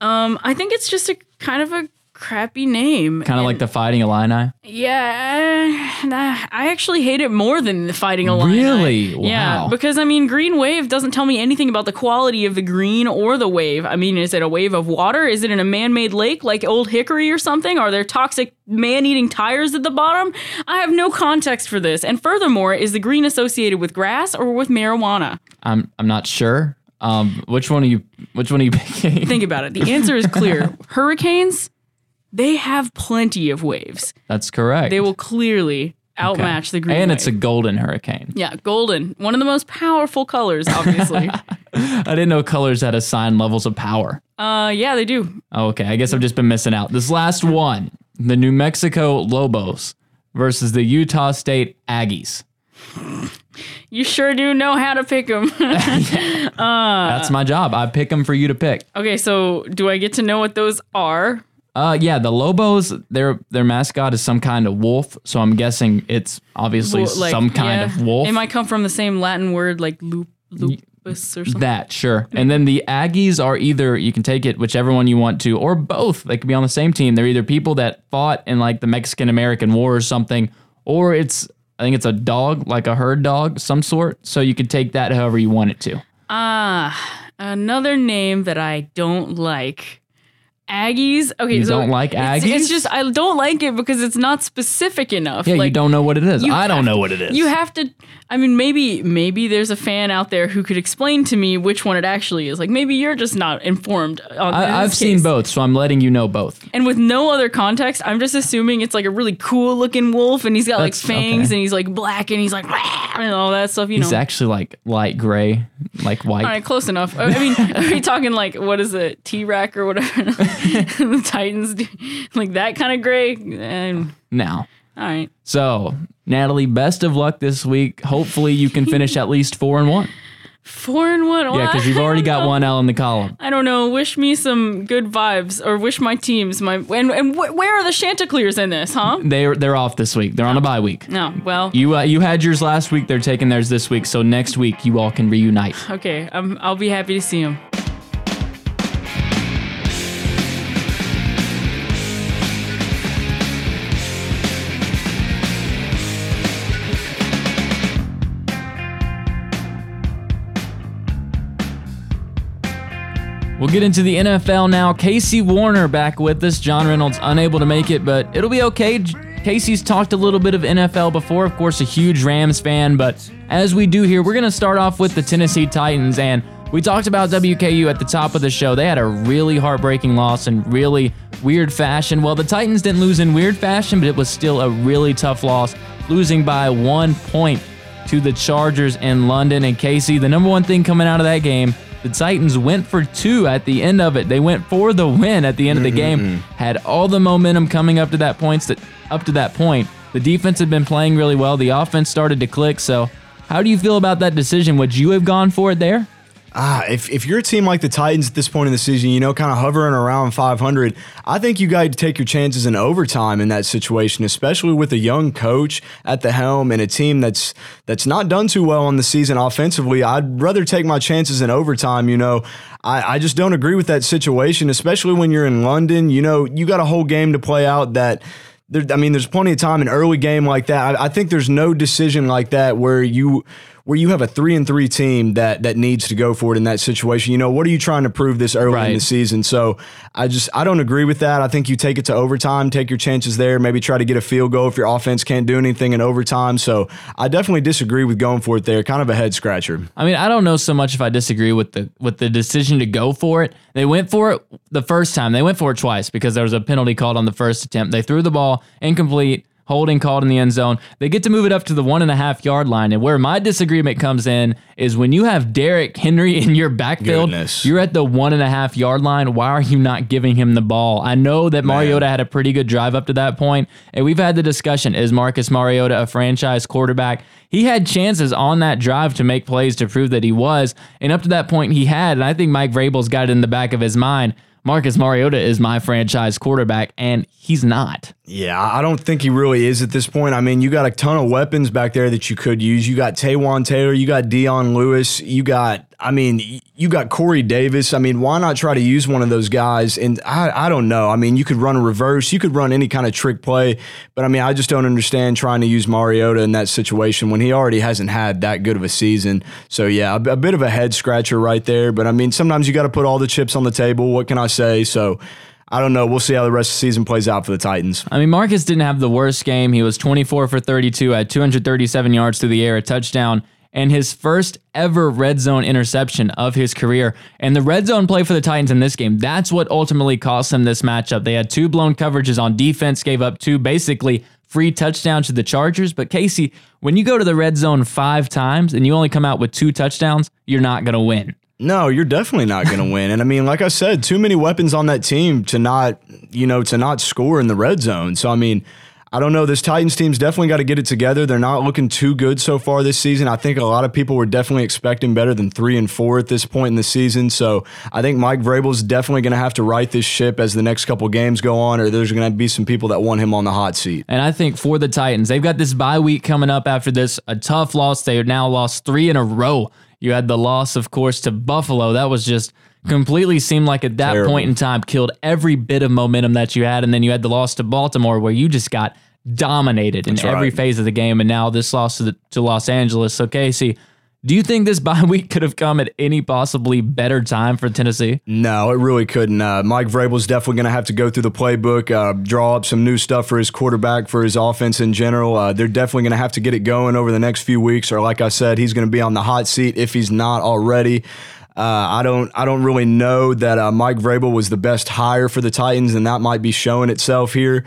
Um, I think it's just a kind of a crappy name. Kind of like the Fighting Illini. Yeah, nah, I actually hate it more than the Fighting Illini. Really? Yeah, because I mean, Green Wave doesn't tell me anything about the quality of the green or the wave. I mean, is it a wave of water? Is it in a man-made lake like Old Hickory or something? Are there toxic man-eating tires at the bottom? I have no context for this. And furthermore, is the green associated with grass or with marijuana? I'm I'm not sure. Um, which one are you? Which one are you picking? Think about it. The answer is clear. Hurricanes, they have plenty of waves. That's correct. They will clearly outmatch the green and wave. it's a golden hurricane. Yeah, golden. One of the most powerful colors, obviously. I didn't know colors had assigned levels of power. uh yeah, they do. Oh, okay, I guess I've just been missing out. This last one, the New Mexico Lobos versus the Utah State Aggies. You sure do know how to pick them. That's my job. I pick them for you to pick. okay, so do I get to know what those are? Uh, yeah, the Lobos, their their mascot is some kind of wolf, so I'm guessing it's obviously Well, like, some kind yeah, of wolf. It might come from the same Latin word like loop, lupus or something. That sure. And then the Aggies are either you can take it whichever one you want to, or both. They could be on the same team. They're either people that fought in like the Mexican American War or something, or it's I think it's a dog, like a herd dog, some sort. So you could take that however you want it to. Ah, another name that I don't like. Aggies. Okay, You so don't like it's- Aggies? It's, just I don't like it because it's not specific enough. Yeah, like, you don't know what it is. I don't have- know what it is. You have to. I mean, maybe maybe there's a fan out there who could explain to me which one it actually is. Like maybe you're just not informed. On, I, I've this seen both, so I'm letting you know both. And with no other context, I'm just assuming it's like a really cool looking wolf, and he's got like fangs, okay. and he's like black, and he's like and all that stuff. You He's know. He's actually like light gray, like white. all right, close enough. I mean, are we talking like what is it, T-Rac or whatever? the Titans, do? like that kind of gray. And Now, all right, so Natalie, best of luck this week. Hopefully, you can finish at least four and one. four and one. Yeah, because you've already got one L in the column. I don't know. Wish me some good vibes, or wish my teams my and and wh- where are the Chanticleers in this, huh? They're they're off this week. They're on a bye week. No, well, You uh, you had yours last week. They're taking theirs this week. So next week you all can reunite. okay. I'm, I'll be happy to see them. We'll get into the NFL now. Casey Warner back with us. John Reynolds unable to make it, but it'll be okay. Casey's talked a little bit of NFL before, of course, a huge Rams fan, but as we do here, we're going to start off with the Tennessee Titans. And we talked about WKU at the top of the show. They had a really heartbreaking loss in really weird fashion. Well, the Titans didn't lose in weird fashion, but it was still a really tough loss, losing by one point to the Chargers in London. And Casey, the number one thing coming out of that game, the Titans went for two at the end of it. They went for the win at the end of the game. Mm-hmm. Had all the momentum coming up to that points that up to that point. The defense had been playing really well. The offense started to click. So, how do you feel about that decision? Would you have gone for it there? Ah, if, if you're a team like the Titans at this point in the season, you know, kind of hovering around 500, I think you got to take your chances in overtime in that situation, especially with a young coach at the helm and a team that's that's not done too well on the season offensively. I'd rather take my chances in overtime. You know, I, I just don't agree with that situation, especially when you're in London. You know, you got a whole game to play out that. There, I mean, there's plenty of time in early game like that. I, I think there's no decision like that where you where you have a three and three team that that needs to go for it in that situation. You know, what are you trying to prove this early in the season? So I just I don't agree with that. I think you take it to overtime, take your chances there, maybe try to get a field goal if your offense can't do anything in overtime. So I definitely disagree with going for it there. Kind of a head scratcher. I mean, I don't know so much if I disagree with the with the decision to go for it. They went for it the first time. They went for it twice because there was a penalty called on the first attempt. They threw the ball incomplete, holding called in the end zone. They get to move it up to the one and a half yard line. And where my disagreement comes in is when you have Derrick Henry in your backfield, Goodness. you're at the one and a half yard line. Why are you not giving him the ball? I know that Mariota had a pretty good drive up to that point, and we've had the discussion: is Marcus Mariota a franchise quarterback? He had chances on that drive to make plays to prove that he was, and up to that point he had. And I think Mike Vrabel's got it in the back of his mind. Marcus Mariota is my franchise quarterback, and he's not. Yeah, I don't think he really is at this point. I mean, you got a ton of weapons back there that you could use. You got Taywan Taylor, you got Dion Lewis, you got, I mean, you got Corey Davis. I mean, why not try to use one of those guys? And I, I don't know. I mean, you could run a reverse, you could run any kind of trick play, but I mean, I just don't understand trying to use Mariota in that situation when he already hasn't had that good of a season. So yeah, a, a bit of a head scratcher right there. But I mean, sometimes you got to put all the chips on the table. What can I say? So. I don't know. We'll see how the rest of the season plays out for the Titans. I mean, Marcus didn't have the worst game. He was 24 for 32 at 237 yards through the air, a touchdown, and his first ever red zone interception of his career. And the red zone play for the Titans in this game, that's what ultimately cost them this matchup. They had two blown coverages on defense, gave up two basically free touchdowns to the Chargers. But Casey, when you go to the red zone five times and you only come out with two touchdowns, you're not going to win. No, you're definitely not going to win. And I mean, like I said, too many weapons on that team to not, you know, to not score in the red zone. So I mean, I don't know. This Titans team's definitely got to get it together. They're not looking too good so far this season. I think a lot of people were definitely expecting better than three and four at this point in the season. So I think Mike Vrabel's definitely going to have to right this ship as the next couple games go on, or there's going to be some people that want him on the hot seat. And I think for the Titans, they've got this bye week coming up after this, a tough loss. They have now lost three in a row. You had the loss, of course, to Buffalo. That was just completely seemed like at that Terrible. point in time killed every bit of momentum that you had. And then you had the loss to Baltimore where you just got dominated in That's every phase of the game. And now this loss to, the, to Los Angeles. So, Casey, do you think this bye week could have come at any possibly better time for Tennessee? No, it really couldn't. Uh, Mike Vrabel's definitely going to have to go through the playbook, uh, draw up some new stuff for his quarterback, for his offense in general. Uh, they're definitely going to have to get it going over the next few weeks, or like I said, he's going to be on the hot seat if he's not already. Uh, I don't. I don't really know that uh, Mike Vrabel was the best hire for the Titans, and that might be showing itself here.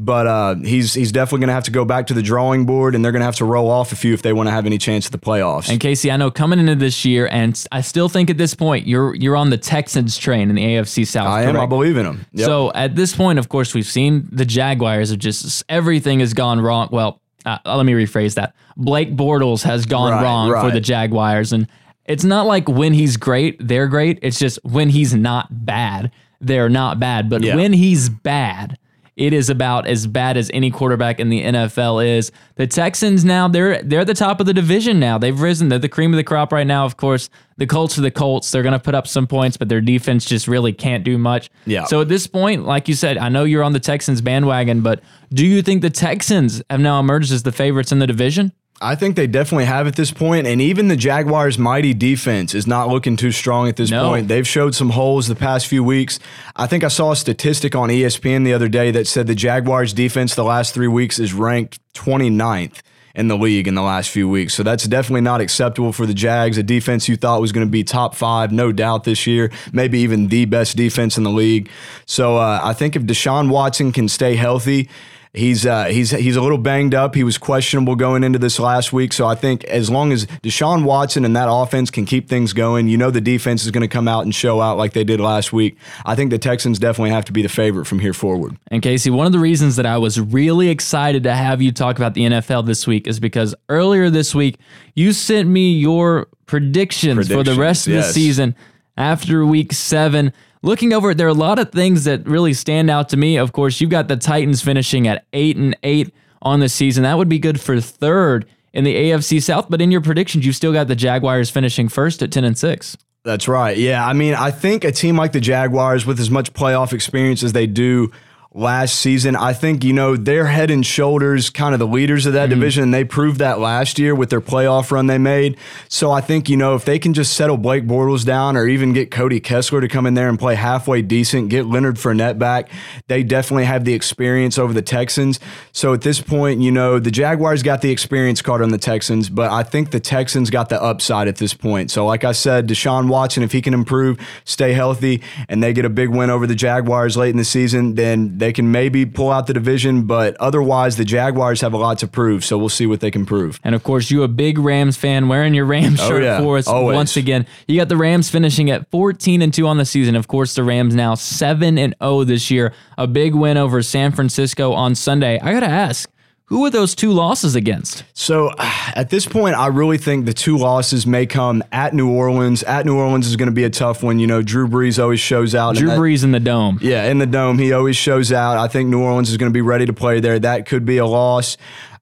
But uh, he's he's definitely going to have to go back to the drawing board, and they're going to have to roll off a few if they want to have any chance at the playoffs. And Casey, I know coming into this year, and I still think at this point you're you're on the Texans train in the AFC South. I am. I believe in them. Yep. So at this point, of course, we've seen the Jaguars have just everything has gone wrong. Well, uh, let me rephrase that. Blake Bortles has gone Right, wrong for the Jaguars, and it's not like when he's great, they're great. It's just when he's not bad, they're not bad. But Yeah. when he's bad, it is about as bad as any quarterback in the NFL is. The Texans now they're they're the top of the division now. They've risen. They're the cream of the crop right now. Of course, the Colts are the Colts. They're going to put up some points, but their defense just really can't do much. Yeah. So at this point, like you said, I know you're on the Texans bandwagon, but do you think the Texans have now emerged as the favorites in the division? I think they definitely have at this point, and even the Jaguars' mighty defense is not looking too strong at this No. point. They've showed some holes the past few weeks. I think I saw a statistic on ESPN the other day that said the Jaguars' defense the last three weeks is ranked 29th in the league in the last few weeks. So that's definitely not acceptable for the Jags, a defense you thought was going to be top five, no doubt this year, maybe even the best defense in the league. So uh, I think if Deshaun Watson can stay healthy, He's uh, he's he's a little banged up. He was questionable going into this last week. So I think as long as Deshaun Watson and that offense can keep things going, you know the defense is going to come out and show out like they did last week. I think the Texans definitely have to be the favorite from here forward. And Casey, one of the reasons that I was really excited to have you talk about the NFL this week is because earlier this week you sent me your predictions, for the rest of the season after week seven. Looking over it, there are a lot of things that really stand out to me. Of course, you've got the Titans finishing at eight and eight on the season. That would be good for third in the AFC South. But in your predictions, you've still got the Jaguars finishing first at ten and six. That's right. Yeah. I mean, I think a team like the Jaguars, with as much playoff experience as they do last season, I think, you know, they're head and shoulders kind of the leaders of that mm-hmm. division. And they proved that last year with their playoff run they made. So I think, you know, if they can just settle Blake Bortles down or even get Cody Kessler to come in there and play halfway decent, get Leonard Fournette back, they definitely have the experience over the Texans. So at this point, you know, the Jaguars got the experience card on the Texans, but I think the Texans got the upside at this point. So, like I said, Deshaun Watson, if he can improve, stay healthy, and they get a big win over the Jaguars late in the season, then they can maybe pull out the division. But otherwise, the Jaguars have a lot to prove. So we'll see what they can prove. And of course, you a big Rams fan wearing your Rams Oh, shirt yeah. for us Always. once again. You got the Rams finishing at 14 and 2 on the season. Of course, the Rams now 7 and 0 this year. A big win over San Francisco on Sunday. I got to ask, Who are those two losses against? So at this point, I really think the two losses may come at New Orleans. At New Orleans is going to be a tough one. You know, Drew Brees always shows out. Drew Brees in the dome. Yeah, in the dome, he always shows out. I think New Orleans is going to be ready to play there. That could be a loss.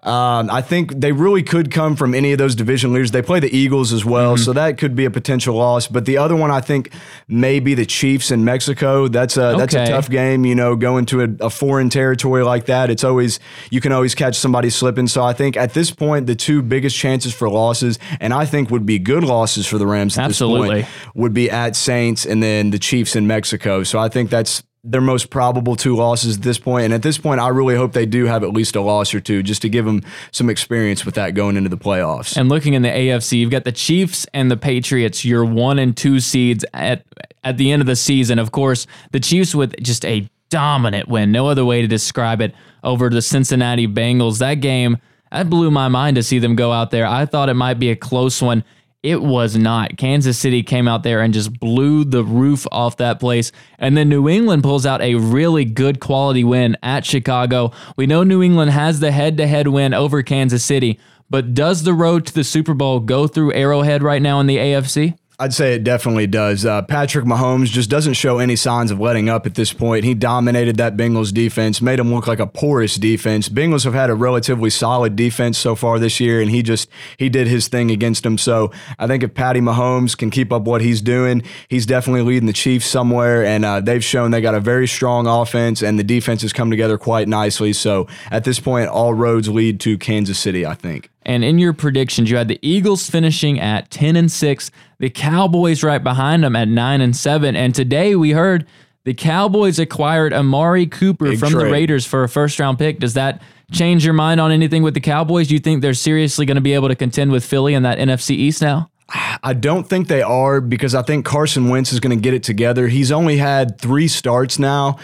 Um, I think they really could come from any of those division leaders. They play the Eagles as well, Mm-hmm. so that could be a potential loss. But the other one, I think, may be the Chiefs in Mexico. That's a that's a tough game. You know, going to a, a foreign territory like that, it's always you can always catch somebody slipping. So I think at this point, the two biggest chances for losses, and I think would be good losses for the Rams at Absolutely. this point, would be at Saints and then the Chiefs in Mexico. So I think that's their most probable two losses at this point. And at this point, I really hope they do have at least a loss or two just to give them some experience with that going into the playoffs. And looking in the AFC, you've got the Chiefs and the Patriots, your one and two seeds at at the end of the season. Of course, the Chiefs with just a dominant win, no other way to describe it, over the Cincinnati Bengals. That game, that blew my mind to see them go out there. I thought it might be a close one. It was not. Kansas City came out there and just blew the roof off that place. And then New England pulls out a really good quality win at Chicago. We know New England has the head to head win over Kansas City, but does the road to the Super Bowl go through Arrowhead right now in the AFC? I'd say it definitely does. Uh, Patrick Mahomes just doesn't show any signs of letting up at this point. He dominated that Bengals defense, made them look like a porous defense. Bengals have had a relatively solid defense so far this year, and he just he did his thing against them. So I think if Patty Mahomes can keep up what he's doing, he's definitely leading the Chiefs somewhere. And uh, they've shown they got a very strong offense, and the defense has come together quite nicely. So at this point, all roads lead to Kansas City. I think. And in your predictions, you had the Eagles finishing at 10 and 6, the Cowboys right behind them at 9 and 7. And today we heard the Cowboys acquired Amari Cooper Big from the. Raiders for a first round pick. Does that change your mind on anything with the Cowboys? Do you think they're seriously going to be able to contend with Philly in that NFC East now? I don't think they are because I think Carson Wentz is going to get it together. He's only had three starts now,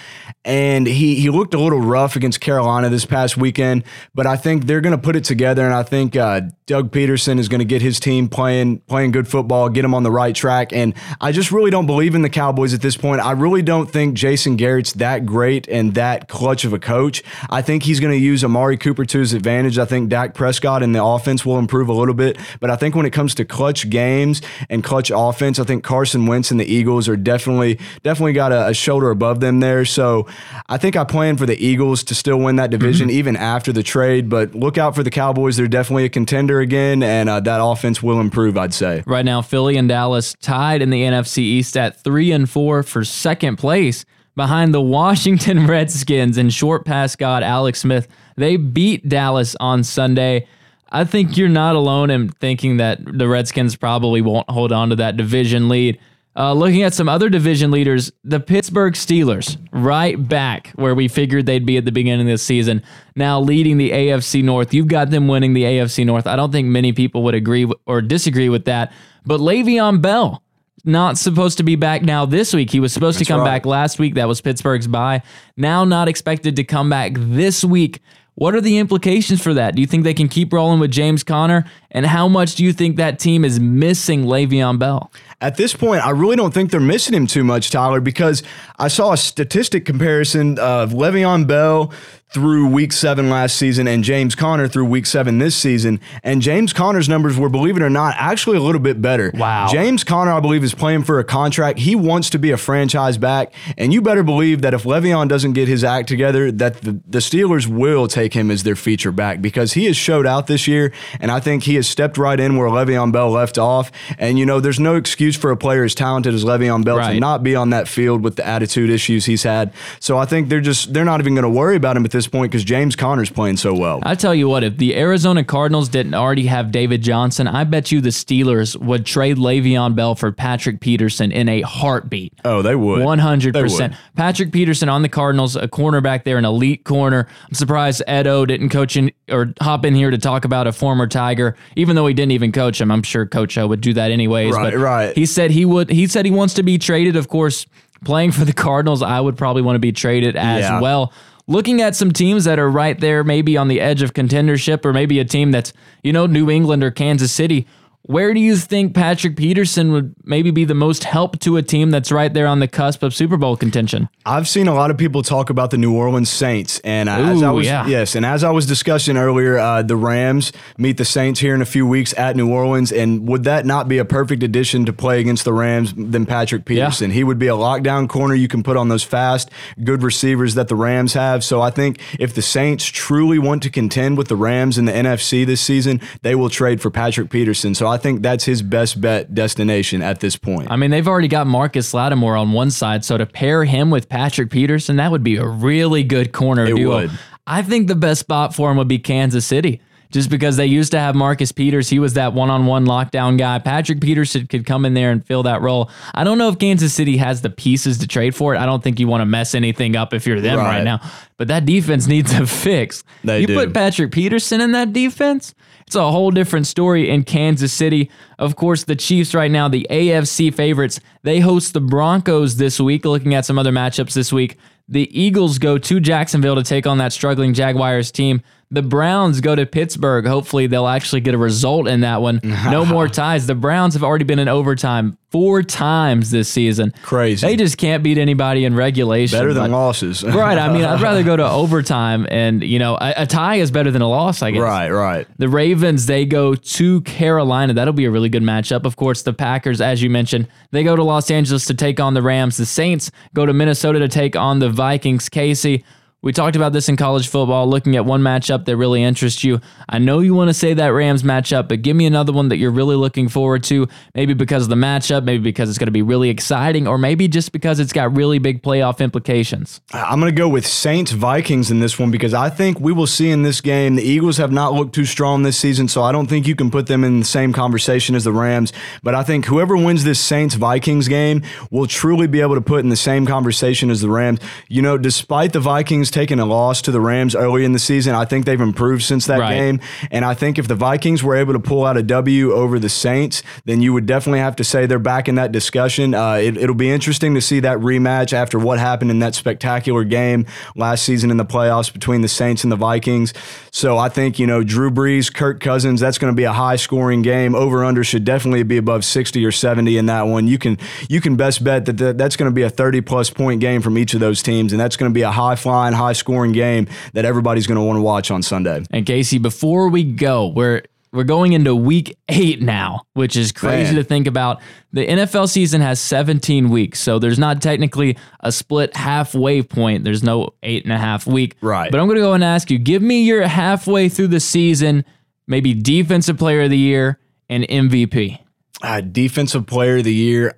and he he looked a little rough against Carolina this past weekend. But I think they're going to put it together, and I think uh, Doug Pederson is going to get his team playing playing good football, get them on the right track. And I just really don't believe in the Cowboys at this point. I really don't think Jason Garrett's that great and that clutch of a coach. I think he's going to use Amari Cooper to his advantage. I think Dak Prescott and the offense will improve a little bit, but I think when it comes to clutch games and clutch offense, I think Carson Wentz and the Eagles are definitely definitely got a, a shoulder above them there. So I think I plan for the Eagles to still win that division even after the trade. But look out for the Cowboys; they're definitely a contender again, and uh, that offense will improve. I'd say. Right now, Philly and Dallas tied in the NFC East at three and four for second place behind the Washington Redskins and short pass god Alex Smith. They beat Dallas on Sunday. I think you're not alone in thinking that the Redskins probably won't hold on to that division lead. Uh, looking at some other division leaders, the Pittsburgh Steelers, right back where we figured they'd be at the beginning of the season, now leading the AFC North. You've got them winning the AFC North. I don't think many people would agree or disagree with that. But Le'Veon Bell, not supposed to be back now this week. He was supposed to come right. back last week. That was Pittsburgh's bye. Now not expected to come back this week. What are the implications for that? Do you think they can keep rolling with James Conner? And how much do you think that team is missing Le'Veon Bell? At this point, I really don't think they're missing him too much, Tyler, because I saw a statistic comparison of Le'Veon Bell through week seven last season and James Conner through week seven this season. And James Conner's numbers were, believe it or not, actually a little bit better. Wow. James Conner, I believe, is playing for a contract. He wants to be a franchise back. And you better believe that if Le'Veon doesn't get his act together, that the, the Steelers will take him as their feature back because he has showed out this year. And I think he has stepped right in where Le'Veon Bell left off. And, you know, there's no excuse for a player as talented as Le'Veon Bell to not be on that field with the attitude issues he's had. So I think they're just, they're not even going to worry about him at this point because James Conner's playing so well. I tell you what, if the Arizona Cardinals didn't already have David Johnson, I bet you the Steelers would trade Le'Veon Bell for Patrick Peterson in a heartbeat. Oh, they would. One hundred They percent. would. Patrick Peterson on the Cardinals, a cornerback there, an elite corner. I'm surprised Edo didn't coach in or hop in here to talk about a former Tiger, even though he didn't even coach him. I'm sure Coach O would do that anyways. Right, but right. He said he would. He said he wants to be traded. Of course, playing for the Cardinals, I would probably want to be traded as Yeah. well. Looking at some teams that are right there, maybe on the edge of contendership, or maybe a team that's you know New England or Kansas City. Where do you think Patrick Peterson would maybe be the most help to a team that's right there on the cusp of Super Bowl contention? I've seen a lot of people talk about the New Orleans Saints, and as I was yeah. yes, and as I was discussing earlier, uh, the Rams meet the Saints here in a few weeks at New Orleans, and would that not be a perfect addition to play against the Rams than Patrick Peterson? Yeah. He would be a lockdown corner you can put on those fast, good receivers that the Rams have. So I think if the Saints truly want to contend with the Rams in the NFC this season, they will trade for Patrick Peterson. So I think that's his best bet destination at this point. I mean, they've already got Marcus Lattimore on one side, so to pair him with Patrick Peterson, that would be a really good corner It duo. would. I think the best spot for him would be Kansas City. Just because they used to have Marcus Peters, he was that one-on-one lockdown guy. Patrick Peterson could come in there and fill that role. I don't know if Kansas City has the pieces to trade for it. I don't think you want to mess anything up if you're them right, Right. now. But that defense needs a fix. They you do. put Patrick Peterson in that defense, it's a whole different story in Kansas City. Of course, the Chiefs right now, the AFC favorites, they host the Broncos this week. Looking at some other matchups this week, the Eagles go to Jacksonville to take on that struggling Jaguars team. The Browns go to Pittsburgh. Hopefully, they'll actually get a result in that one. No more ties. The Browns have already been in overtime four times this season. Crazy. They just can't beat anybody in regulation. Better than but- losses. right. I mean, I'd rather go to overtime, and you know, a, a tie is better than a loss. I guess. right, right. The Ravens, they go to Carolina. That'll be a really good matchup. Of course, the Packers, as you mentioned, they go to Los Angeles to take on the Rams. The Saints go to Minnesota to take on the Vikings. Casey, we talked about this in college football, looking at one matchup that really interests you. I know you want to say that Rams matchup, but give me another one that you're really looking forward to. Maybe because of the matchup, maybe because it's going to be really exciting, or maybe just because it's got really big playoff implications. I'm going to go with Saints Vikings in this one because I think we will see in this game the Eagles have not looked too strong this season, so I don't think you can put them in the same conversation as the Rams. But I think whoever wins this Saints Vikings game will truly be able to put in the same conversation as the Rams. You know, despite the Vikings taking a loss to the Rams early in the season, I think they've improved since that Right. game. And I think if the Vikings were able to pull out a W over the Saints, then you would definitely have to say they're back in that discussion. Uh, it, it'll be interesting to see that rematch after what happened in that spectacular game last season in the playoffs between the Saints and the Vikings. So I think, you know, Drew Brees, Kirk Cousins, that's going to be a high scoring game. Over under should definitely be above 60 or 70 in that one. You can you can best bet that that- that's going to be a 30 plus point game from each of those teams and that's going to be a high flying, high scoring game that everybody's going to want to watch on Sunday. And Casey, before we go, we're we're going into week eight now, which is crazy Man. to think about. The NFL season has 17 weeks, so there's not technically a split halfway point. There's no eight and a half week. Right. But I'm going to go and ask you give me your halfway through the season, maybe defensive player of the year and MVP. Uh, defensive player of the year.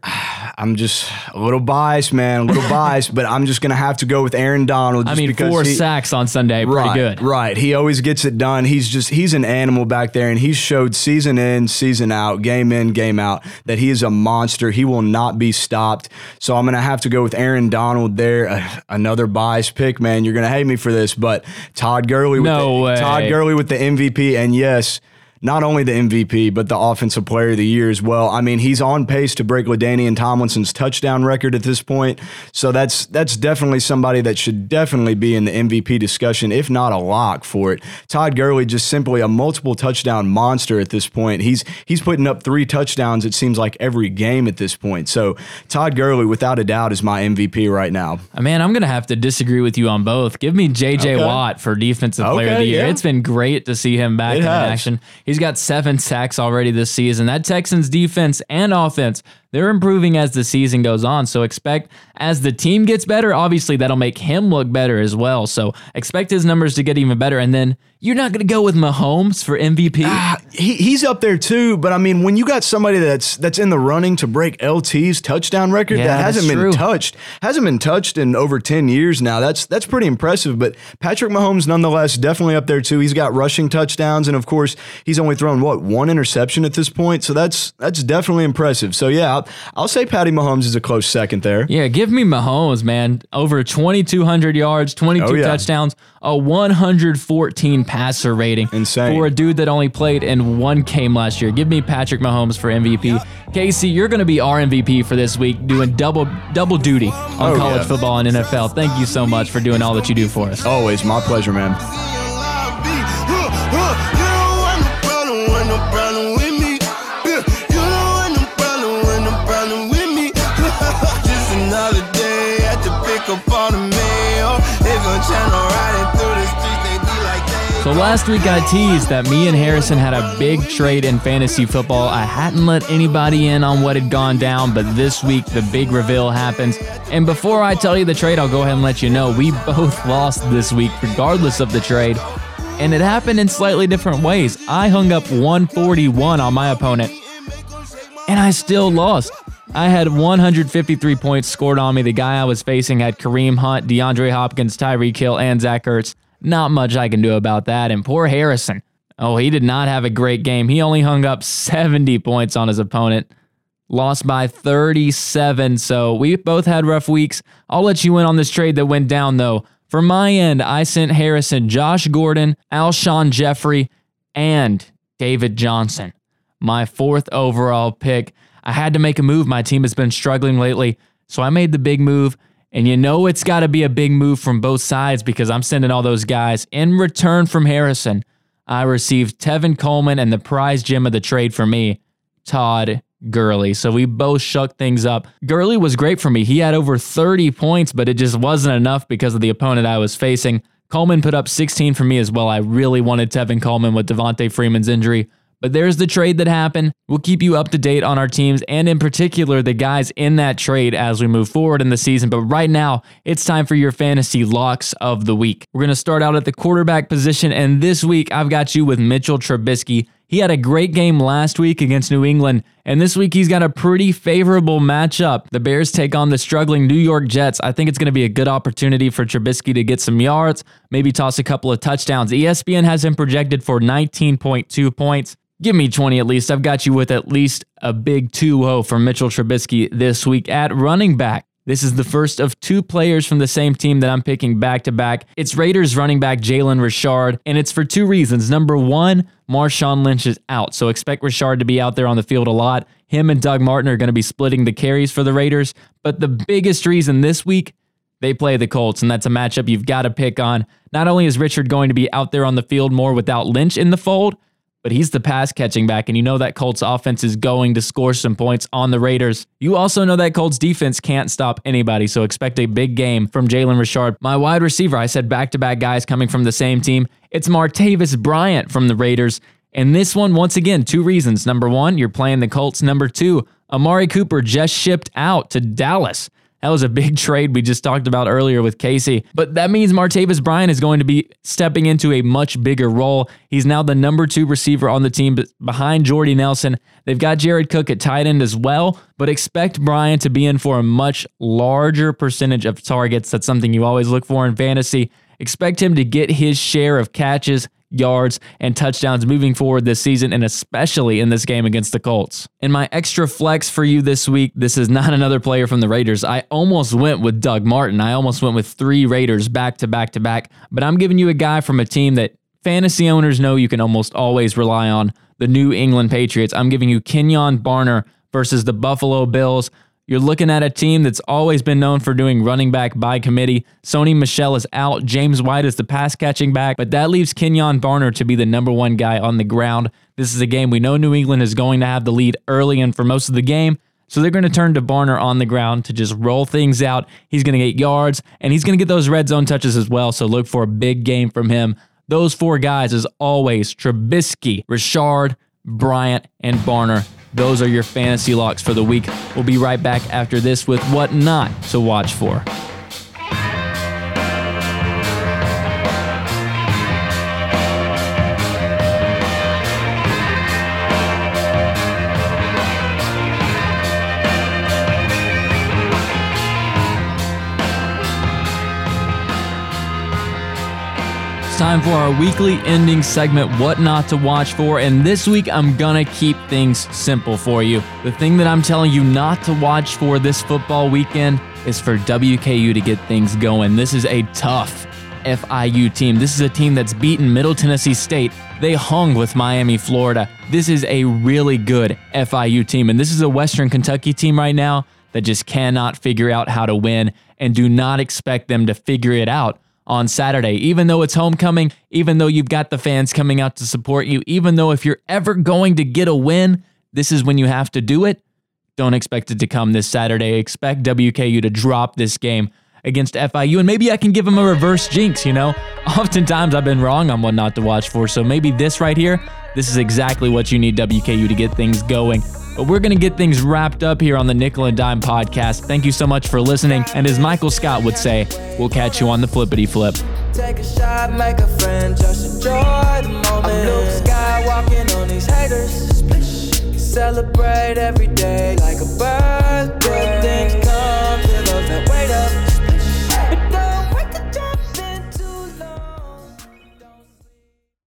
I'm just a little biased, man. A little biased, but I'm just gonna have to go with Aaron Donald. I mean, four he- sacks on Sunday, pretty right, good. Right. He always gets it done. He's just he's an animal back there, and he's showed season in, season out, game in, game out that he is a monster. He will not be stopped. So I'm gonna have to go with Aaron Donald there. Uh, another biased pick, man. You're gonna hate me for this, but Todd Gurley. With No the, way. Todd Gurley with the MVP, and yes. Not only the MVP, but the Offensive Player of the Year as well. I mean, he's on pace to break LaDainian Tomlinson's touchdown record at this point. So that's that's definitely somebody that should definitely be in the MVP discussion, if not a lock for it. Todd Gurley just simply a multiple touchdown monster at this point. He's he's putting up three touchdowns. It seems like every game at this point. So Todd Gurley, without a doubt, is my MVP right now. Uh, Man, I'm going to have to disagree with you on both. Give me JJ Okay. Watt for defensive player of the year. yeah. It's been great to see him back It in has. action. He's got seven sacks already this season. That Texans defense and offense, they're improving as the season goes on. So expect as the team gets better, obviously that'll make him look better as well. So expect his numbers to get even better. And then you're not going to go with Mahomes for MVP. Ah, he, he's up there too, but I mean, when you got somebody that's that's in the running to break LT's touchdown record Yeah, that hasn't been true. touched, hasn't been touched in over ten years now. That's that's pretty impressive. But Patrick Mahomes, nonetheless, definitely up there too. He's got rushing touchdowns, and of course, he's only thrown what one interception at this point. So that's that's definitely impressive. So yeah, I'll, I'll say Patty Mahomes is a close second there. Yeah, give me Mahomes, man. Over 2,200 yards, 22 Oh, yeah. touchdowns, a 114 passer rating. Insane. For a dude that only played in one game last year. Give me Patrick Mahomes for MVP. Casey, you're going to be our MVP for this week, doing double double duty on Oh, college yeah. football and NFL. Thank you so much for doing all that you do for us. Always my pleasure, man. Up on channel riding through the streets, they be like. So last week I teased that me and Harrison had a big trade in fantasy football. I hadn't let anybody in on what had gone down, but this week the big reveal happens. And before I tell you the trade, I'll go ahead and let you know we both lost this week, regardless of the trade. And it happened in slightly different ways. I hung up 141 on my opponent, and I still lost. I had 153 points scored on me. The guy I was facing had Kareem Hunt, DeAndre Hopkins, Tyreek Hill, and Zach Ertz. Not much I can do about that. And poor Harrison. Oh, he did not have a great game. He only hung up 70 points on his opponent. Lost by 37. So we both had rough weeks. I'll let you in on this trade that went down, though. For my end, I sent Harrison Josh Gordon, Alshon Jeffery, and David Johnson. My fourth overall pick. I had to make a move. My team has been struggling lately. So I made the big move. And you know it's got to be a big move from both sides because I'm sending all those guys. In return from Harrison, I received Tevin Coleman and the prize gem of the trade for me, Todd Gurley. So we both shook things up. Gurley was great for me. He had over 30 points, but it just wasn't enough because of the opponent I was facing. Coleman put up 16 for me as well. I really wanted Tevin Coleman with Devonta Freeman's injury. But there's the trade that happened. We'll keep you up to date on our teams and, in particular, the guys in that trade as we move forward in the season. But right now, it's time for your fantasy locks of the week. We're going to start out at the quarterback position. And this week, I've got you with Mitchell Trubisky. He had a great game last week against New England, and this week he's got a pretty favorable matchup. The Bears take on the struggling New York Jets. I think it's going to be a good opportunity for Trubisky to get some yards, maybe toss a couple of touchdowns. ESPN has him projected for 19.2 points. Give me 20 at least. I've got you with at least a big 2 0 for Mitchell Trubisky this week at running back. This is the first of two players from the same team that I'm picking back to back. It's Raiders running back Jalen Richard, and it's for two reasons. Number one, Marshawn Lynch is out, so expect Richard to be out there on the field a lot. Him and Doug Martin are going to be splitting the carries for the Raiders. But the biggest reason this week, they play the Colts, and that's a matchup you've got to pick on. Not only is Richard going to be out there on the field more without Lynch in the fold, but he's the pass catching back, and you know that Colts offense is going to score some points on the Raiders. You also know that Colts defense can't stop anybody, so expect a big game from Jalen Richard. My wide receiver, I said back to back guys coming from the same team. It's Martavis Bryant from the Raiders. And this one, once again, two reasons. Number one, you're playing the Colts. Number two, Amari Cooper just shipped out to Dallas. That was a big trade we just talked about earlier with Casey. But that means Martavis Bryant is going to be stepping into a much bigger role. He's now the number two receiver on the team behind Jordy Nelson. They've got Jared Cook at tight end as well, but expect Bryant to be in for a much larger percentage of targets. That's something you always look for in fantasy. Expect him to get his share of catches, yards, and touchdowns moving forward this season, and especially in this game against the Colts. And my extra flex for you this week, this is not another player from the Raiders. I almost went with Doug Martin. I almost went with three Raiders back to back to back, but I'm giving you a guy from a team that fantasy owners know you can almost always rely on the New England Patriots. I'm giving you Kenjon Barner versus the Buffalo Bills. You're looking at a team that's always been known for doing running back by committee. Sony Michel is out. James White is the pass catching back, but that leaves Kenjon Barner to be the number one guy on the ground. This is a game we know New England is going to have the lead early and for most of the game. So they're going to turn to Barner on the ground to just roll things out. He's going to get yards and he's going to get those red zone touches as well. So look for a big game from him. Those four guys, as always, Trubisky, Richard, Bryant, and Barner. Those are your fantasy locks for the week. We'll be right back after this with what not to watch for. Time for our weekly ending segment, What Not to Watch For. And this week, I'm going to keep things simple for you. The thing that I'm telling you not to watch for this football weekend is for WKU to get things going. This is a tough FIU team. This is a team that's beaten Middle Tennessee State. They hung with Miami, Florida. This is a really good FIU team. And this is a Western Kentucky team right now that just cannot figure out how to win. And do not expect them to figure it out on Saturday. Even though it's homecoming, even though you've got the fans coming out to support you, even though if you're ever going to get a win, this is when you have to do it. Don't expect it to come this Saturday. Expect WKU to drop this game against FIU, and maybe I can give them a reverse jinx, you know? Oftentimes I've been wrong on what not to watch for, so maybe this right here, this is exactly what you need WKU to get things going. But we're going to get things wrapped up here on the Nickel and Dime podcast. Thank you so much for listening. And as Michael Scott would say, we'll catch you on the flippity flip. Take a shot, make a friend, just enjoy the moment. On these haters. Splish. Celebrate every day like a birthday.